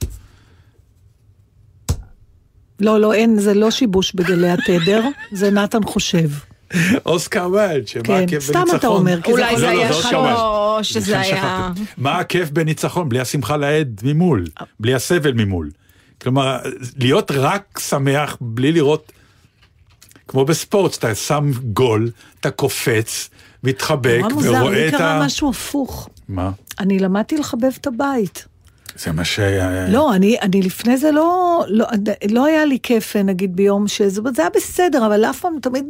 Speaker 4: לא, לא, אין, זה לא שיבוש בגלי התדר, *laughs* זה נתן חושב.
Speaker 3: אוסקר וולד, שמה
Speaker 4: כן,
Speaker 3: הכיף
Speaker 4: בניצחון. סתם אתה אומר,
Speaker 6: כי אולי זה היה שלו, שזה היה...
Speaker 3: מה הכיף בניצחון? בלי השמחה לעד ממול, בלי הסבל ממול. כלומר, להיות רק שמח בלי לראות, כמו בספורט, אתה שם גול, אתה קופץ, מתחבק, ורואה את ה... נורא מוזר, לי
Speaker 4: קרה משהו הפוך.
Speaker 3: מה?
Speaker 4: אני למדתי לחבב את הבית.
Speaker 3: זה מה ש...
Speaker 4: לא, אני, אני לפני זה לא, לא, לא היה לי כיף, נגיד, ביום שזה, זה היה בסדר, אבל אף פעם תמיד...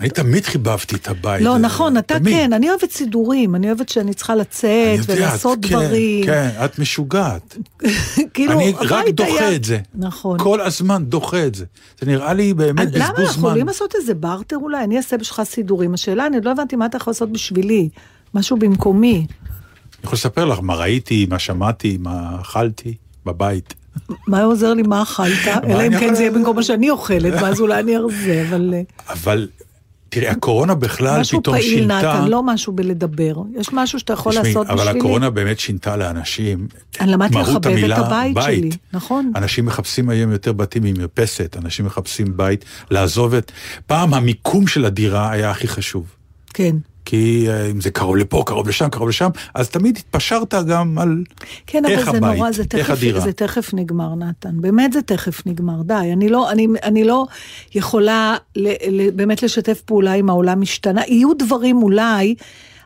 Speaker 3: אני תמיד חיבבתי את הבית.
Speaker 4: לא, נכון, אתה תמיד. כן, אני אוהבת סידורים, אני אוהבת שאני צריכה לצאת ולעשות
Speaker 3: כן,
Speaker 4: דברים.
Speaker 3: כן, את משוגעת. *laughs*
Speaker 4: כאילו,
Speaker 3: אני רק דוחה היה... את זה.
Speaker 4: נכון.
Speaker 3: כל הזמן דוחה את זה. זה נראה לי באמת בזבוז זמן.
Speaker 4: למה אנחנו יכולים לעשות איזה בארטר אולי? אני אעשה בשבילך סידורים. השאלה, אני לא הבנתי מה אתה יכול לעשות בשבילי. משהו במקומי.
Speaker 3: אני יכול לספר לך מה ראיתי, מה שמעתי, מה אכלתי. בבית.
Speaker 4: מה עוזר לי מה אכלת? אלא אם כן זה יהיה במקום מה שאני אוכלת, ואז אולי אני ארזה, אבל... אה,
Speaker 3: אבל... תראי, הקורונה בכלל פתאום שינתה...
Speaker 4: משהו פעיל, נתן, לא משהו בלדבר. יש משהו שאתה יכול לעשות בשבילי.
Speaker 3: אבל הקורונה באמת שינתה לאנשים
Speaker 4: אני למדתי לחבב את הבית שלי, נכון.
Speaker 3: אנשים מחפשים היום יותר בתים עם מרפסת, אנשים מחפשים בית, לעזוב את... פעם המיקום של הדירה היה הכי חשוב.
Speaker 4: כן.
Speaker 3: כי אה, אם זה קרוב לפה, קרוב לשם, קרוב לשם, אז תמיד התפשרת גם על
Speaker 4: כן,
Speaker 3: איך
Speaker 4: הבית,
Speaker 3: נורא,
Speaker 4: איך הדירה. זה תכף נגמר, נתן. באמת זה תכף נגמר, די. אני לא, אני, אני לא יכולה ל, ל, באמת לשתף פעולה עם העולם משתנה. יהיו דברים אולי,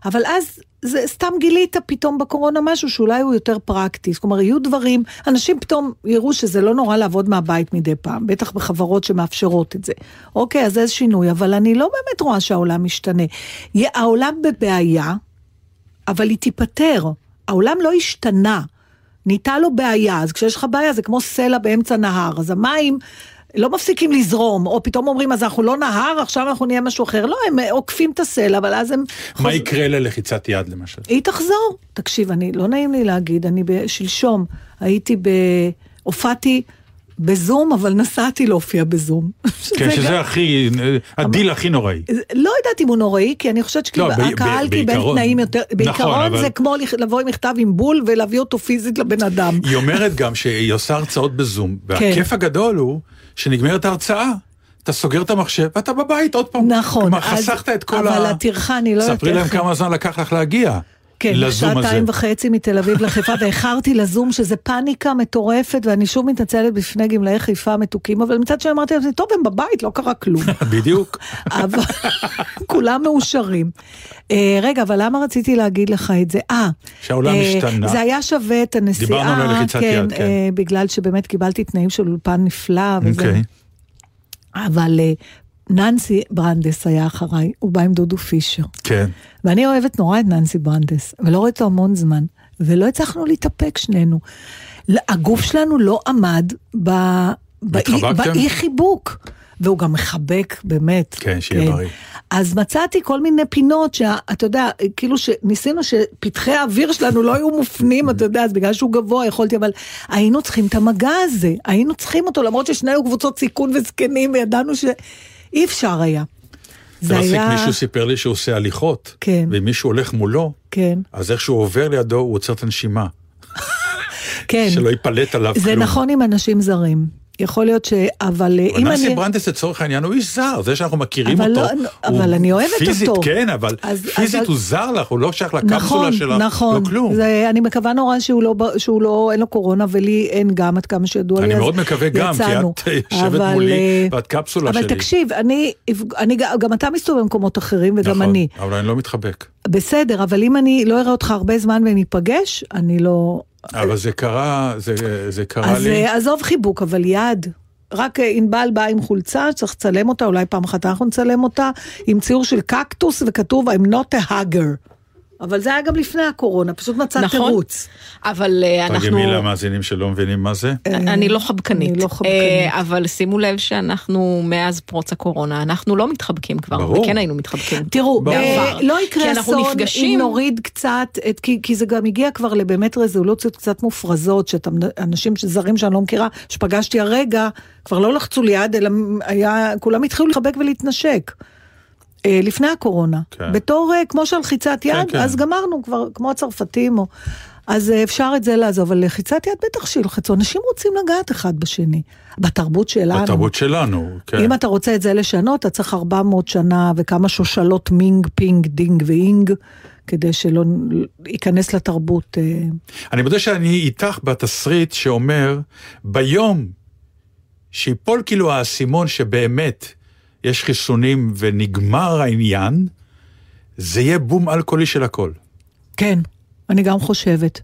Speaker 4: אבל אז זה סתם גילית פתאום בקורונה משהו שאולי הוא יותר פרקטי. כלומר, יהיו דברים, אנשים פתאום יראו שזה לא נורא לעבוד מהבית מדי פעם, בטח בחברות שמאפשרות את זה. אוקיי, אז איזה שינוי, אבל אני לא באמת רואה שהעולם משתנה. העולם בבעיה, אבל היא תיפתר. העולם לא השתנה. נהייתה לו בעיה, אז כשיש לך בעיה זה כמו סלע באמצע נהר, אז המים לא מפסיקים לזרום, או פתאום אומרים, אז אנחנו לא נהר, עכשיו אנחנו נהיה משהו אחר. לא, הם עוקפים את הסלע, אבל אז הם...
Speaker 3: מה חוז... יקרה ללחיצת יד למשל?
Speaker 4: היא תחזור. תקשיב, אני, לא נעים לי להגיד, אני שלשום הייתי ב... הופעתי בזום, אבל נסעתי להופיע בזום. *laughs*
Speaker 3: כן, שזה גם... הכי, הדיל הכי נוראי.
Speaker 4: לא יודעת אם הוא נוראי, כי אני חושבת שהקהל קיבל תנאים יותר, נכון, בעיקרון אבל... זה כמו לבוא עם מכתב עם בול ולהביא אותו פיזית לבן אדם.
Speaker 3: היא אומרת גם שהיא עושה הרצאות בזום, והכיף כן. הגדול הוא שנגמרת ההרצאה. אתה סוגר את המחשב ואתה בבית עוד פעם.
Speaker 4: נכון.
Speaker 3: כלומר, חסכת את כל
Speaker 4: אבל ה... אבל הטרחה, אני לא יודעת
Speaker 3: ספרי להם כמה זמן לקח לך להגיע.
Speaker 4: כן, שעתיים וחצי מתל אביב לחיפה, *laughs* ואיחרתי לזום, שזה פאניקה מטורפת, ואני שוב מתנצלת בפני גמלאי חיפה המתוקים, אבל מצד שני אמרתי להם, טוב, הם בבית, לא קרה כלום. *laughs*
Speaker 3: בדיוק. *laughs*
Speaker 4: אבל כולם מאושרים. אה, רגע, אבל למה רציתי להגיד לך את זה? אה,
Speaker 3: שהעולם אה, השתנה.
Speaker 4: זה היה שווה את הנסיעה.
Speaker 3: דיברנו על לחיצת
Speaker 4: כן,
Speaker 3: יד, כן.
Speaker 4: אה, בגלל שבאמת קיבלתי תנאים של אולפן נפלא, וזה... אוקיי. אבל ננסי ברנדס היה אחריי, הוא בא עם דודו פישר.
Speaker 3: כן.
Speaker 4: ואני אוהבת נורא את ננסי ברנדס, ולא רואה אותו המון זמן, ולא הצלחנו להתאפק שנינו. הגוף שלנו לא עמד ב... באי חיבוק. והוא גם מחבק, באמת.
Speaker 3: כן, שיהיה בריא.
Speaker 4: אז מצאתי כל מיני פינות שאתה יודע, כאילו שניסינו שפתחי האוויר שלנו לא היו מופנים, אתה יודע, אז בגלל שהוא גבוה יכולתי, אבל היינו צריכים את המגע הזה, היינו צריכים אותו, למרות ששנינו קבוצות סיכון וזקנים, וידענו שאי אפשר היה.
Speaker 3: זה היה... מישהו סיפר לי שהוא עושה הליכות,
Speaker 4: כן.
Speaker 3: ואם מישהו הולך מולו,
Speaker 4: כן.
Speaker 3: אז איך שהוא עובר לידו, הוא עוצר את הנשימה.
Speaker 4: כן.
Speaker 3: שלא ייפלט עליו
Speaker 4: זה
Speaker 3: כלום.
Speaker 4: זה נכון עם אנשים זרים. יכול להיות ש... אבל אם אני...
Speaker 3: נאסי ברנדס לצורך העניין הוא איש זר, זה שאנחנו מכירים
Speaker 4: אבל
Speaker 3: אותו.
Speaker 4: לא, אבל אני אוהבת
Speaker 3: פיזית,
Speaker 4: אותו.
Speaker 3: כן, אבל פיזית הוא זר לך, הוא לא שייך לקפסולה
Speaker 4: נכון,
Speaker 3: שלך,
Speaker 4: נכון.
Speaker 3: לא כלום.
Speaker 4: זה, אני מקווה נורא שהוא לא, שהוא לא, אין לו קורונה ולי אין גם, עד כמה שידוע לי.
Speaker 3: אני מאוד מקווה גם, כי. את *laughs* יושבת
Speaker 4: אבל,
Speaker 3: מולי
Speaker 4: אה,
Speaker 3: ואת קפסולה
Speaker 4: אבל
Speaker 3: שלי.
Speaker 4: תקשיב, אני, גם אתה מסתובב במקומות אחרים וגם
Speaker 3: נכון,
Speaker 4: אני.
Speaker 3: אבל אני לא מתחבק.
Speaker 4: בסדר, אבל אם אני לא אראה אותך הרבה זמן וניפגש, אני לא...
Speaker 3: אבל זה קרה, זה, זה קרה
Speaker 4: אז
Speaker 3: לי.
Speaker 4: אה, עזוב חיבוק, אבל יד. רק אה, ענבל באה עם חולצה, צריך לצלם אותה, אולי פעם אחת אנחנו נצלם אותה, עם ציור של קקטוס וכתוב I'm not a hugger. אבל זה היה גם לפני הקורונה, פשוט מצא
Speaker 6: נכון.
Speaker 4: תירוץ.
Speaker 6: אבל אה, אנחנו...
Speaker 3: תרגמי למאזינים שלא מבינים מה זה.
Speaker 6: אני לא חבקנית,
Speaker 4: אני לא חבקנית.
Speaker 6: אה, אבל שימו לב שאנחנו מאז פרוץ הקורונה, אנחנו לא מתחבקים כבר,
Speaker 3: ברור.
Speaker 6: וכן היינו מתחבקים.
Speaker 4: תראו,
Speaker 6: בעבר.
Speaker 4: אה, לא יקרה
Speaker 6: אנחנו
Speaker 4: אסון
Speaker 6: נפגשים-
Speaker 4: אם נוריד קצת, את, כי, כי זה גם הגיע כבר לבאמת רזולוציות קצת מופרזות, שאתה, אנשים זרים שאני לא מכירה, שפגשתי הרגע, כבר לא לחצו לי יד, אלא היה, כולם התחילו לחבק ולהתנשק. אה, לפני הקורונה.
Speaker 3: כן.
Speaker 4: בתור, אה, כמו של לחיצת יד,
Speaker 3: כן.
Speaker 4: אז גמרנו כבר, כמו הצרפתים, או... אז אה, אפשר את זה לעזוב, אבל לחיצת יד בטח שילחצו, אנשים רוצים לגעת אחד בשני, בתרבות שלנו.
Speaker 3: בתרבות שלנו, כן.
Speaker 4: אם אתה רוצה את זה לשנות, אתה צריך 400 שנה וכמה שושלות מינג, פינג, דינג ואינג, כדי שלא ייכנס לתרבות.
Speaker 3: אני מודה שאני איתך בתסריט שאומר, ביום שיפול כאילו האסימון שבאמת יש חיסונים ונגמר העניין, זה יהיה בום אלכוהולי של הכל.
Speaker 4: כן, אני גם חושבת.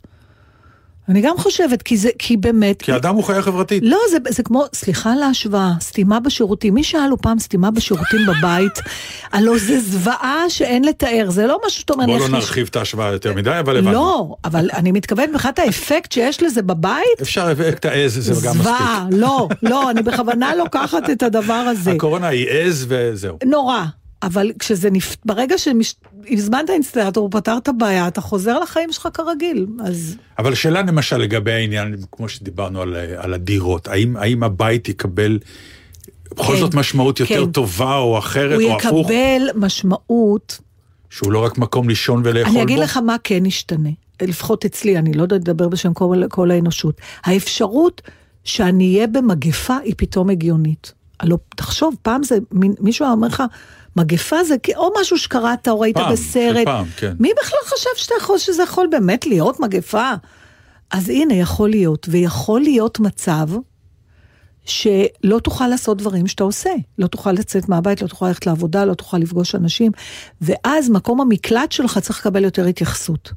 Speaker 4: אני גם חושבת, כי זה, כי באמת...
Speaker 3: כי אדם הוא חיה חברתית.
Speaker 4: לא, זה, זה כמו, סליחה על ההשוואה, סתימה בשירותים. מי שאל לו פעם סתימה בשירותים בבית? *laughs* הלוא זה זוועה שאין לתאר, זה לא משהו שאתה אומר...
Speaker 3: בוא לא נרחיב את ההשוואה יותר מדי, אבל הבנו.
Speaker 4: לא, אבל אני מתכוונת מבחינת האפקט שיש לזה בבית,
Speaker 3: אפשר את העז, זה גם מספיק.
Speaker 4: זוועה, לא, לא, אני בכוונה לוקחת את הדבר הזה.
Speaker 3: הקורונה היא עז וזהו.
Speaker 4: נורא. אבל כשזה נפ... ברגע שהזמנת אינסטלטור, הוא פתר את הבעיה, אתה חוזר לחיים שלך כרגיל, אז...
Speaker 3: אבל שאלה למשל לגבי העניין, כמו שדיברנו על, על הדירות, האם, האם הבית יקבל בכל
Speaker 4: כן,
Speaker 3: זאת משמעות יותר
Speaker 4: כן.
Speaker 3: טובה או אחרת
Speaker 4: הוא
Speaker 3: או הפוך?
Speaker 4: יקבל משמעות,
Speaker 3: שהוא לא רק מקום לישון ולאכול בו?
Speaker 4: אני אגיד לך מה כן ישתנה, לפחות אצלי, אני לא יודעת לדבר בשם כל, כל האנושות. האפשרות שאני אהיה במגפה היא פתאום הגיונית. הלוא תחשוב, פעם זה, מישהו היה אומר לך, מגפה זה או משהו שקראת או ראית
Speaker 3: פעם,
Speaker 4: בסרט.
Speaker 3: פעם, כן.
Speaker 4: מי בכלל חשב שאתה יכול, שזה יכול באמת להיות מגפה? אז הנה, יכול להיות, ויכול להיות מצב שלא תוכל לעשות דברים שאתה עושה. לא תוכל לצאת מהבית, לא תוכל ללכת לעבודה, לא תוכל לפגוש אנשים, ואז מקום המקלט שלך צריך לקבל יותר התייחסות.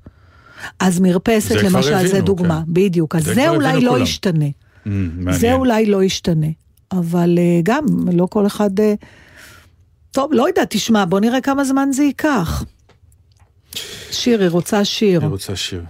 Speaker 4: אז מרפסת,
Speaker 3: זה
Speaker 4: למשל, זה
Speaker 3: הבינו,
Speaker 4: דוגמה,
Speaker 3: כן.
Speaker 4: בדיוק. אז
Speaker 3: זה
Speaker 4: זה, אולי לא
Speaker 3: כולם.
Speaker 4: ישתנה.
Speaker 3: Mm, מעניין.
Speaker 4: זה אולי לא ישתנה. אבל אה, גם, לא כל אחד... אה, טוב, לא יודעת, תשמע, בוא נראה כמה זמן זה ייקח. שיר, היא רוצה שיר.
Speaker 3: אני רוצה שיר.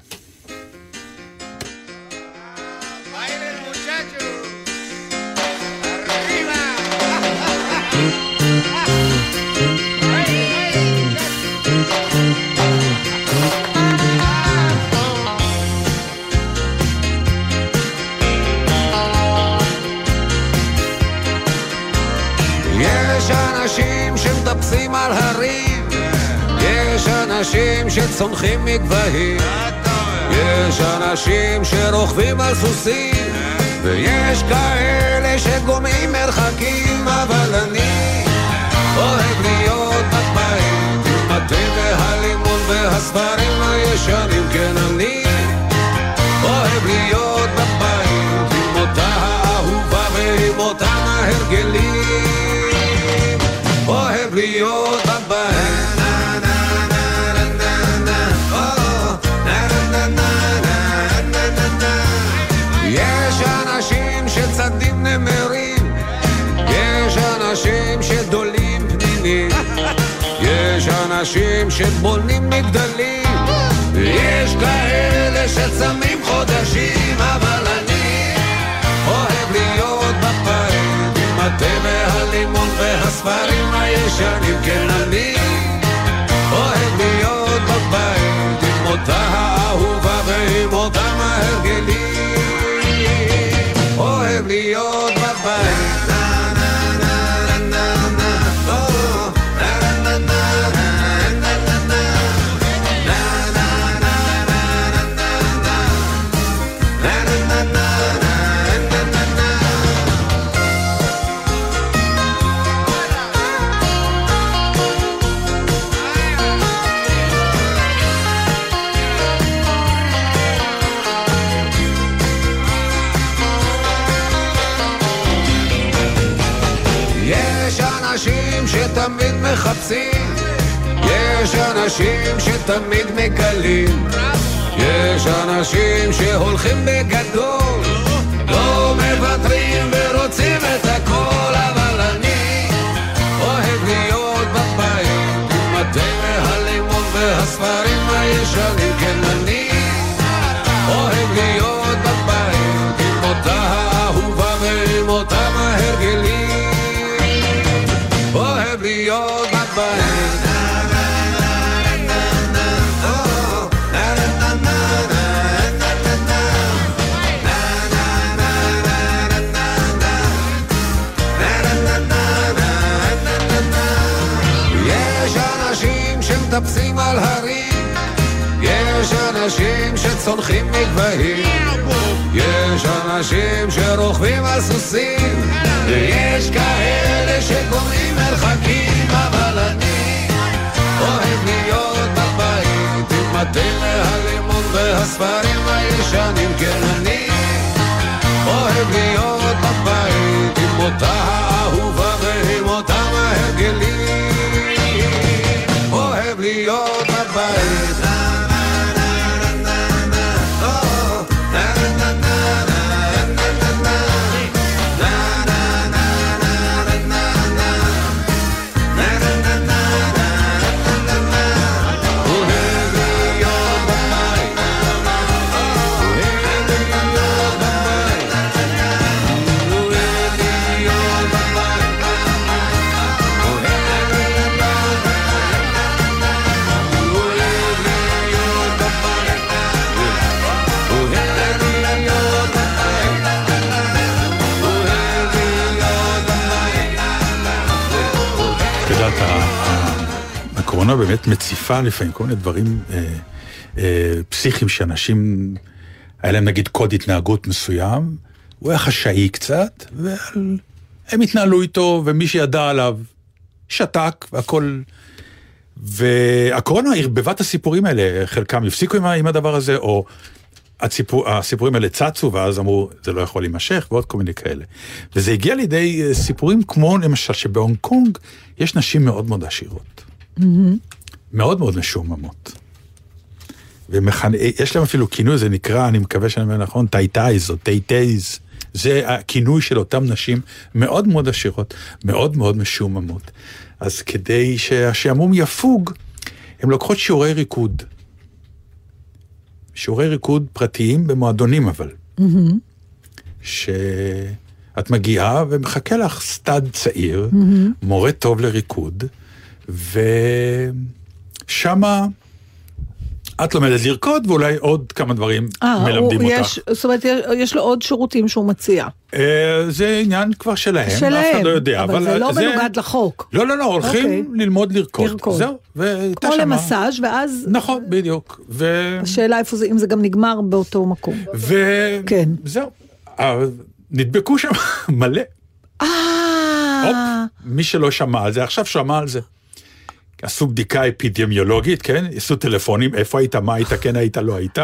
Speaker 7: você אנשים שבונים מגדלים, יש כאלה שצמים חודשים, אבל אני אוהב להיות בבית עם התה והלימון והספרים הישנים, כן אנשים שתמיד מגלים, יש אנשים שהולכים בגדול, אנשים שמטפסים על הרים, יש אנשים שצונחים מגבהים, יש אנשים שרוכבים על סוסים, ויש כאלה שקוראים מרחקים, אבל אני אוהב להיות בבית עם מטה מהלימון והספרים הישנים, כן אני אוהב להיות בבית עם אותה האהובה ועם אותם ההרגלים.
Speaker 3: your bye-bye הקורונה באמת מציפה לפעמים כל מיני דברים אה, אה, פסיכיים שאנשים, היה להם נגיד קוד התנהגות מסוים, הוא היה חשאי קצת, והם התנהלו איתו, ומי שידע עליו שתק, והכל... והקורונה ערבבה את הסיפורים האלה, חלקם הפסיקו עם, עם הדבר הזה, או הציפור, הסיפורים האלה צצו, ואז אמרו, זה לא יכול להימשך, ועוד כל מיני כאלה. וזה הגיע לידי אה, סיפורים כמו, למשל, שבהונג קונג יש נשים מאוד מאוד עשירות. מאוד מאוד משועממות. ויש להם אפילו כינוי, זה נקרא, אני מקווה שאני אומר נכון, tai-tais או tai-tais. זה הכינוי של אותן נשים מאוד מאוד עשירות, מאוד מאוד משועממות. אז כדי שהשעמום יפוג, הן לוקחות שיעורי ריקוד. שיעורי ריקוד פרטיים במועדונים אבל. שאת מגיעה ומחכה לך stud צעיר, מורה טוב לריקוד, ושמה את לומדת לרקוד ואולי עוד כמה דברים
Speaker 4: אה,
Speaker 3: מלמדים
Speaker 4: הוא-
Speaker 3: אותך.
Speaker 4: יש, זאת אומרת, יש- לו עוד שירותים שהוא מציע.
Speaker 3: אה, זה עניין כבר שלהם, אף
Speaker 4: שלהם,
Speaker 3: אחד לא יודע.
Speaker 4: אבל זה לא מנוגד לחוק.
Speaker 3: לא, לא, לא, הולכים
Speaker 4: אוקיי.
Speaker 3: ללמוד לרקוד.
Speaker 4: לרקוד.
Speaker 3: זהו, והייתה שמה...
Speaker 4: למסאז' ואז
Speaker 3: נכון, בדיוק. ו...
Speaker 4: השאלה איפה זה, אם זה גם נגמר באותו מקום.
Speaker 3: ו...
Speaker 4: כן.
Speaker 3: זהו. אה, נדבקו שם *laughs* מלא.
Speaker 4: אה,
Speaker 3: מי שלא שמע על זה, עכשיו שמע על זה. עשו בדיקה אפידמיולוגית, כן? עשו טלפונים, איפה היית, מה היית, כן היית, לא היית.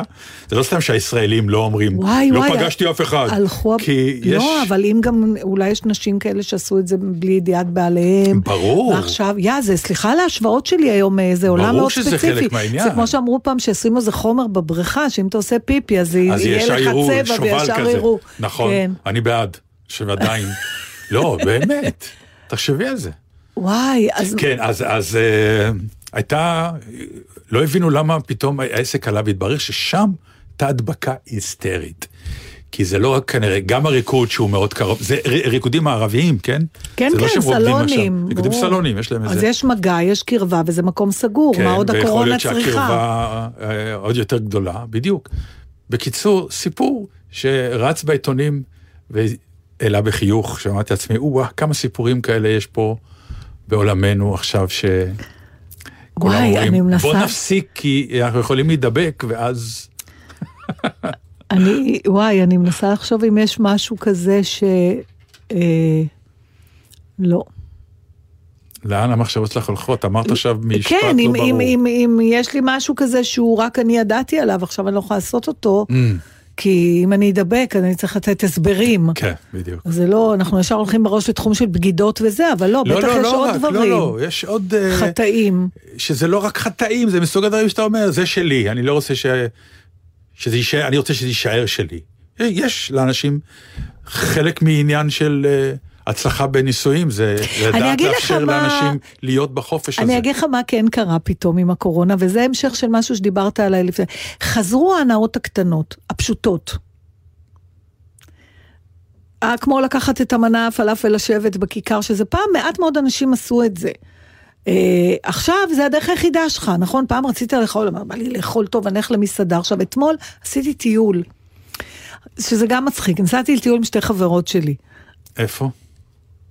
Speaker 3: זה לא סתם שהישראלים לא אומרים,
Speaker 4: וואי
Speaker 3: לא
Speaker 4: וואי.
Speaker 3: פגשתי אף אחד.
Speaker 4: הלכו...
Speaker 3: כי יש...
Speaker 4: לא, אבל אם גם, אולי יש נשים כאלה שעשו את זה בלי ידיעת בעליהם.
Speaker 3: ברור.
Speaker 4: ועכשיו, יא, זה, סליחה על ההשוואות שלי היום, אה, זה עולם
Speaker 3: ברור
Speaker 4: מאוד
Speaker 3: שזה
Speaker 4: ספציפי.
Speaker 3: חלק מהעניין.
Speaker 4: זה כמו שאמרו פעם, שישימו איזה חומר בבריכה, שאם אתה עושה פיפי, אז,
Speaker 3: אז
Speaker 4: יהיה לך צבע וישר. יראו.
Speaker 3: נכון,
Speaker 4: כן.
Speaker 3: אני בעד, שעדיין. לא, באמת, *laughs* תחשבי על זה.
Speaker 4: וואי, אז...
Speaker 3: כן, אז, אז אה, הייתה, לא הבינו למה פתאום העסק עלה והתברר ששם הייתה הדבקה היסטרית. כי זה לא רק כנראה, גם הריקוד שהוא מאוד קרוב, זה ריקודים מערביים, כן?
Speaker 4: כן,
Speaker 3: לא
Speaker 4: כן,
Speaker 3: רוקדים
Speaker 4: סלונים.
Speaker 3: עכשיו. ריקודים. סלונים, יש להם איזה...
Speaker 4: אז יש מגע, יש קרבה, וזה מקום סגור,
Speaker 3: כן,
Speaker 4: מה עוד
Speaker 3: ויכול
Speaker 4: הקורונה
Speaker 3: להיות
Speaker 4: צריכה?
Speaker 3: שהקרבה אה, עוד יותר גדולה, בדיוק. בקיצור, סיפור שרץ בעיתונים והעלה בחיוך, שאמרתי לעצמי, או כמה סיפורים כאלה יש פה בעולמנו עכשיו, ש...
Speaker 4: וואי,
Speaker 3: אומרים,
Speaker 4: אני מנסה-
Speaker 3: בוא נפסיק כי אנחנו יכולים להידבק, ואז... *laughs*
Speaker 4: אני, וואי, אני מנסה לחשוב אם יש משהו כזה ש... אה, לא.
Speaker 3: לאן המחשבות שלך הולכות? אמרת עכשיו משפט
Speaker 4: כן,
Speaker 3: לא
Speaker 4: אם,
Speaker 3: ברור.
Speaker 4: אם, אם, אם יש לי משהו כזה שהוא רק אני ידעתי עליו, עכשיו אני לא יכולה לעשות אותו,
Speaker 3: Mm,
Speaker 4: כי אם אני אדבק, אני צריך לתת הסברים.
Speaker 3: כן, בדיוק.
Speaker 4: זה לא, אנחנו ישר הולכים בראש לתחום של בגידות וזה, אבל לא,
Speaker 3: לא,
Speaker 4: בטח
Speaker 3: לא,
Speaker 4: יש
Speaker 3: לא
Speaker 4: עוד
Speaker 3: רק,
Speaker 4: דברים.
Speaker 3: לא, לא, יש עוד... אה,
Speaker 4: חטאים.
Speaker 3: שזה לא רק חטאים, זה מסוג הדברים שאתה אומר, זה שלי, אני לא רוצה ש... שזה יישאר, אני רוצה שזה יישאר שלי. יש לאנשים חלק מעניין של אה, הצלחה בנישואים, זה לדעת לאפשר
Speaker 4: מה-
Speaker 3: לאנשים להיות בחופש הזה.
Speaker 4: אני אגיד לך מה כן קרה פתאום עם הקורונה, וזה המשך של משהו שדיברת עליי לפני. חזרו ההנאות הקטנות, הפשוטות. אה, כמו לקחת את המנה הפלאפל לשבת בכיכר, שזה פעם מעט מאוד אנשים עשו את זה. Uh, עכשיו זה הדרך היחידה שלך, נכון? פעם רצית לאכול, אמר, בא לי לאכול טוב, אני אלך למסעדה. עכשיו, אתמול עשיתי טיול, שזה גם מצחיק, נסעתי לטיול עם שתי חברות שלי.
Speaker 3: איפה?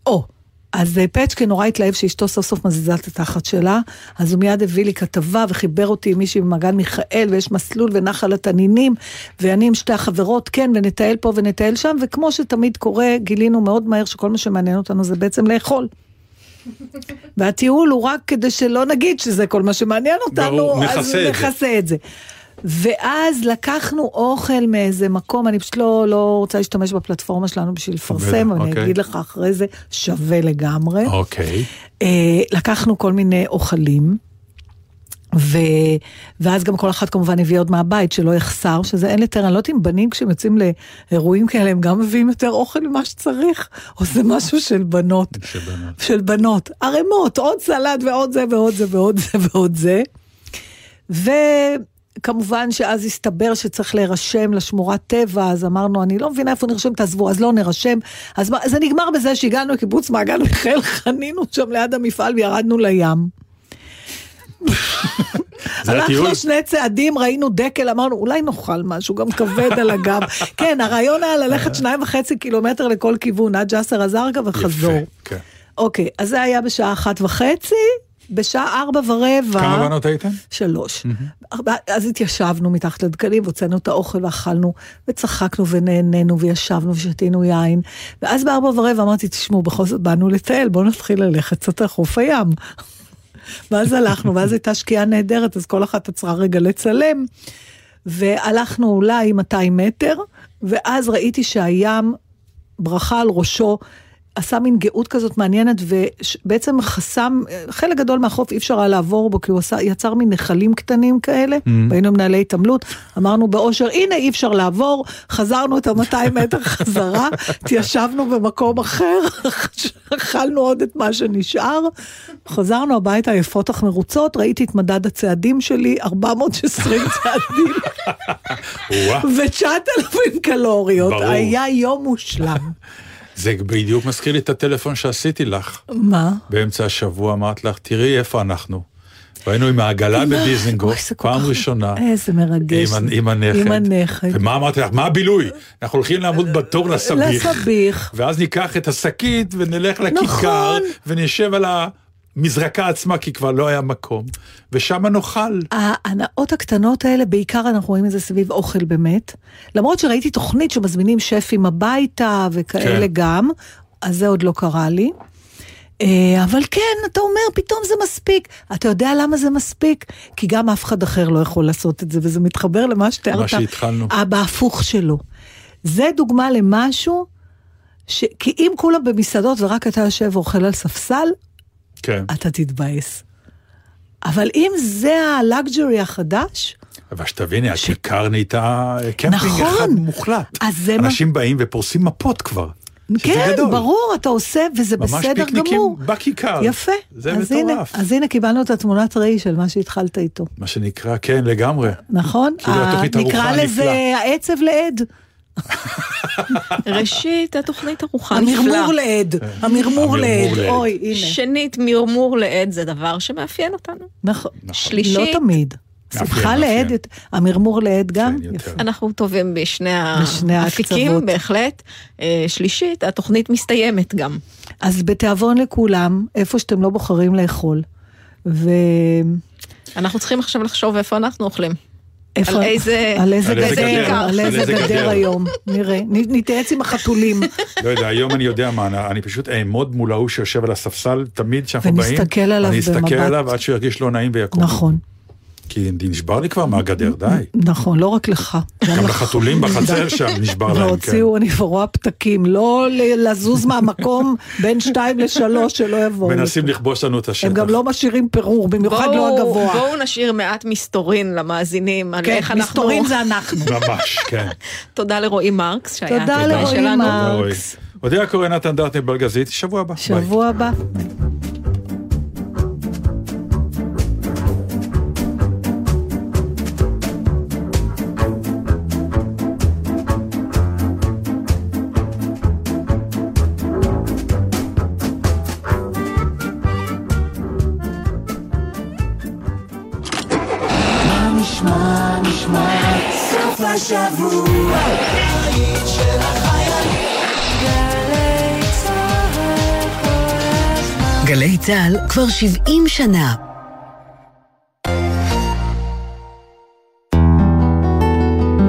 Speaker 4: או, אז אה, פצ'קה נורא התלהב שאשתו סוף סוף מזיזה את התחת שלה, אז הוא מיד הביא לי כתבה וחיבר אותי עם מישהי במעגן מיכאל, ויש מסלול ונחל התנינים, ואני עם שתי החברות, כן, ונטייל פה ונטייל שם, וכמו שתמיד קורה, גילינו מאוד מהר שכל מה שמעניין אותנו זה בעצם לאכול. והטיול הוא רק כדי שלא נגיד שזה כל מה שמעניין אותנו,
Speaker 3: ברור,
Speaker 4: אז
Speaker 3: נכסה את זה.
Speaker 4: ואז לקחנו אוכל מאיזה מקום, אני פשוט לא, לא רוצה להשתמש בפלטפורמה שלנו בשביל לפרסם, אבל אני
Speaker 3: אוקיי.
Speaker 4: אגיד לך אחרי זה, שווה לגמרי.
Speaker 3: אוקיי.
Speaker 4: אה, לקחנו כל מיני אוכלים, ו... ואז גם כל אחת כמובן הביאה עוד מהבית שלא יחסר, שזה אין יותר, אני לא יודעת אם בנים כשהם יוצאים לאירועים כאלה הם גם מביאים יותר אוכל ממה שצריך, או זה משהו של בנות.
Speaker 3: של בנות.
Speaker 4: של בנות. ערימות, עוד סלט ועוד זה ועוד זה ועוד זה ועוד זה. וכמובן שאז הסתבר שצריך להירשם לשמורת טבע, אז אמרנו, אני לא מבינה איפה נרשם, תעזבו, אז לא נרשם. אז זה נגמר בזה שהגענו לקיבוץ מעגן מיכאל, חנינו שם ליד המפעל וירדנו לים. *laughs* הלכנו שני צעדים, ראינו דקל, אמרנו, אולי נאכל משהו, גם כבד על הגב. *laughs* כן, הרעיון היה ללכת שניים וחצי קילומטר לכל כיוון, עד ג'סר א-זרקא וחזור.
Speaker 3: יפה, כן.
Speaker 4: אוקיי, אז זה היה בשעה אחת וחצי, בשעה ארבע ורבע.
Speaker 3: כמה בנות הייתן?
Speaker 4: שלוש. ארבע- אז התיישבנו מתחת לדקלים, והוצאנו את האוכל ואכלנו, וצחקנו ונהנינו, וישבנו ושתינו יין. ואז בארבע ורבע אמרתי, תשמעו, בכל זאת באנו לטייל, בואו נתחיל ללכת קצת לחוף הים. *laughs* ואז הלכנו, ואז הייתה שקיעה נהדרת, אז כל אחת עצרה רגע לצלם. והלכנו אולי 200 מטר, ואז ראיתי שהים, ברכה על ראשו, עשה מין גאות כזאת מעניינת, ובעצם חסם, חלק גדול מהחוף אי אפשר היה לעבור בו, כי הוא עשה, יצר מין נחלים קטנים כאלה, והיינו מנהלי התעמלות, אמרנו באושר, הנה אי אפשר לעבור, חזרנו את ה-200 מטר *laughs* חזרה, התיישבנו במקום אחר, *laughs* אכלנו עוד את מה שנשאר, חזרנו הביתה יפות אך מרוצות, ראיתי את מדד הצעדים שלי, 420 *laughs* צעדים.
Speaker 3: וואה.
Speaker 4: ו-9,000 קלוריות,
Speaker 3: ברור.
Speaker 4: היה יום מושלם.
Speaker 3: זה בדיוק מזכיר לי את הטלפון שעשיתי לך.
Speaker 4: מה?
Speaker 3: באמצע השבוע אמרת לך, תראי איפה אנחנו. והיינו עם העגלה בדיזנגוף,
Speaker 4: זה כל
Speaker 3: פעם ראשונה.
Speaker 4: איזה מרגש.
Speaker 3: עם, ה- עם הנכד.
Speaker 4: עם הנכד.
Speaker 3: ומה אמרתי לך? מה הבילוי? אנחנו הולכים לעמוד בתור לסביך.
Speaker 4: לסביך.
Speaker 3: ואז ניקח את השקית ונלך לכיכר,
Speaker 4: נכון.
Speaker 3: ונשב על המזרקה עצמה, כי כבר לא היה מקום. ושם נאכל.
Speaker 4: ההנאות הקטנות האלה, בעיקר אנחנו רואים את זה סביב אוכל באמת. למרות שראיתי תוכנית שמזמינים שפים הביתה וכאלה
Speaker 3: כן.
Speaker 4: גם, אז זה עוד לא קרה לי. אה, אבל כן, אתה אומר, פתאום זה מספיק. אתה יודע למה זה מספיק? כי גם אף אחד אחר לא יכול לעשות את זה, וזה מתחבר למה שתיארת.
Speaker 3: מה שהתחלנו.
Speaker 4: בהפוך שלו. זה דוגמה למשהו, ש... כי אם כולם במסעדות ורק אתה יושב ואוכל על ספסל,
Speaker 3: כן.
Speaker 4: אתה תתבאס. אבל אם זה הלאגג'רי החדש,
Speaker 3: אבל שתביני, הכיכר נהייתה קמפינג
Speaker 4: נכון.
Speaker 3: אחד מוחלט.
Speaker 4: זה מה-
Speaker 3: אנשים באים ופורסים מפות כבר.
Speaker 4: כן,
Speaker 3: גדול.
Speaker 4: ברור, אתה עושה, וזה
Speaker 3: ממש
Speaker 4: בסדר
Speaker 3: פיקניקים
Speaker 4: גמור.
Speaker 3: בכיכר.
Speaker 4: יפה.
Speaker 3: זה
Speaker 4: אז הנה,
Speaker 3: מטורף.
Speaker 4: אז הנה קיבלנו את התמונת ראי של מה שהתחלת איתו,
Speaker 3: מה שנקרא, כן, לגמרי.
Speaker 4: נכון?
Speaker 3: כאילו התוכנית
Speaker 4: נקרא
Speaker 3: ארוחה
Speaker 4: לזה
Speaker 3: נפלאה.
Speaker 4: העצב לעד. *laughs*
Speaker 6: ראשית, התוכנית ערוכה נפלא.
Speaker 4: המרמור לעד, המרמור לעד. אוי, הנה.
Speaker 6: שנית, מרמור לעד זה דבר שמאפיין אותנו.
Speaker 4: נכון.
Speaker 6: שלישית,
Speaker 4: לא תמיד. שמחה. לעד, המרמור לעד גם?
Speaker 3: כן.
Speaker 4: יפה.
Speaker 6: אנחנו טובים בשני האפיקים. בהחלט. אה, שלישית, התוכנית מסתיימת גם.
Speaker 4: אז בתיאבון לכולם, איפה שאתם לא בוחרים לאכול. ו...
Speaker 6: אנחנו צריכים עכשיו לחשוב איפה אנחנו אוכלים.
Speaker 4: איפה-
Speaker 6: על איזה-
Speaker 4: על איזה
Speaker 3: על איזה
Speaker 4: גדר,
Speaker 3: גדר,
Speaker 4: על איזה גדר היום, נראה, נתייעץ עם החתולים,
Speaker 3: לא יודע, היום אני יודע מה, אני- פשוט אעמוד מול ההוא שיושב על הספסל, תמיד כשאנחנו באים,
Speaker 4: ונסתכל עליו
Speaker 3: אני אסתכל
Speaker 4: במבט.
Speaker 3: עליו עד שהוא ירגיש לא נעים ויקום.
Speaker 4: נכון,
Speaker 3: כי נשבר לי כבר מהגדר, די.
Speaker 4: נכון, לא רק לך,
Speaker 3: גם. לחתולים בחצר שם נשבר להם, כן.
Speaker 4: והוציאו, אני כבר רואה פתקים, לא לזוז מהמקום בין שתיים לשלוש, שלא יבואו.
Speaker 3: מנסים לכבוש לנו את השטח.
Speaker 4: הם גם לא משאירים פירור, במיוחד לא הגבוה.
Speaker 6: בואו נשאיר מעט מסתורין למאזינים על
Speaker 4: כן,
Speaker 6: איך אנחנו...
Speaker 4: מסתורין זה אנחנו.
Speaker 3: ממש, כן. *laughs*
Speaker 6: תודה לרועי מרקס, שהיה
Speaker 4: תודה לרועי. מרקס.
Speaker 3: רועי. אודיה קורא נתן דרטנר בלגזית, שבוע הבא.
Speaker 4: שבוע הבא.
Speaker 1: גלי צה"ל כבר 70 שנה.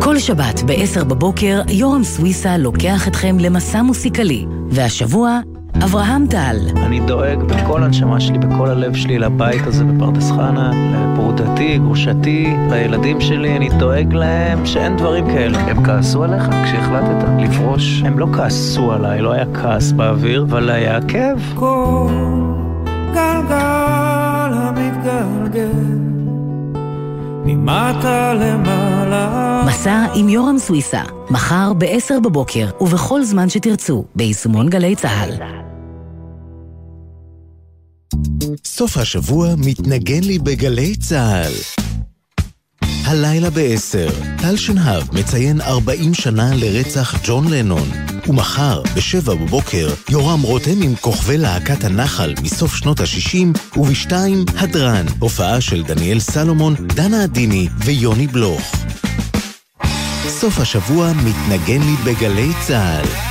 Speaker 1: כל שבת ב-10 בבוקר יורם סוויסה לוקח אתכם למסע מוסיקלי, והשבוע אברהם טל.
Speaker 8: אני דואג בכל הנשמה שלי, בכל הלב שלי, לבית הזה בפרדס חנה, לפרודתי, גרושתי, לילדים שלי, אני דואג להם שאין דברים כאלה. הם כעסו עליך כשהחלטת לפרוש? הם לא כעסו עליי, לא היה כעס באוויר, אבל היה כאב.
Speaker 2: כל גלגל המתגלגל ממטה למעלה
Speaker 1: מסע עם יורם סוויסה, מחר ב-10 בבוקר ובכל זמן שתרצו, ביישומון גלי צה"ל.
Speaker 9: סוף השבוע מתנגן לי בגלי צה"ל. הלילה ב-10, טל שנהב מציין 40 שנה לרצח ג'ון לנון. ומחר, ב-7 בבוקר, יורם רותם עם כוכבי להקת הנחל מסוף שנות ה-60, וב-2, הדרן, הופעה של דניאל סלומון, דנה עדיני ויוני בלוך. סוף השבוע מתנגן לי בגלי צה"ל.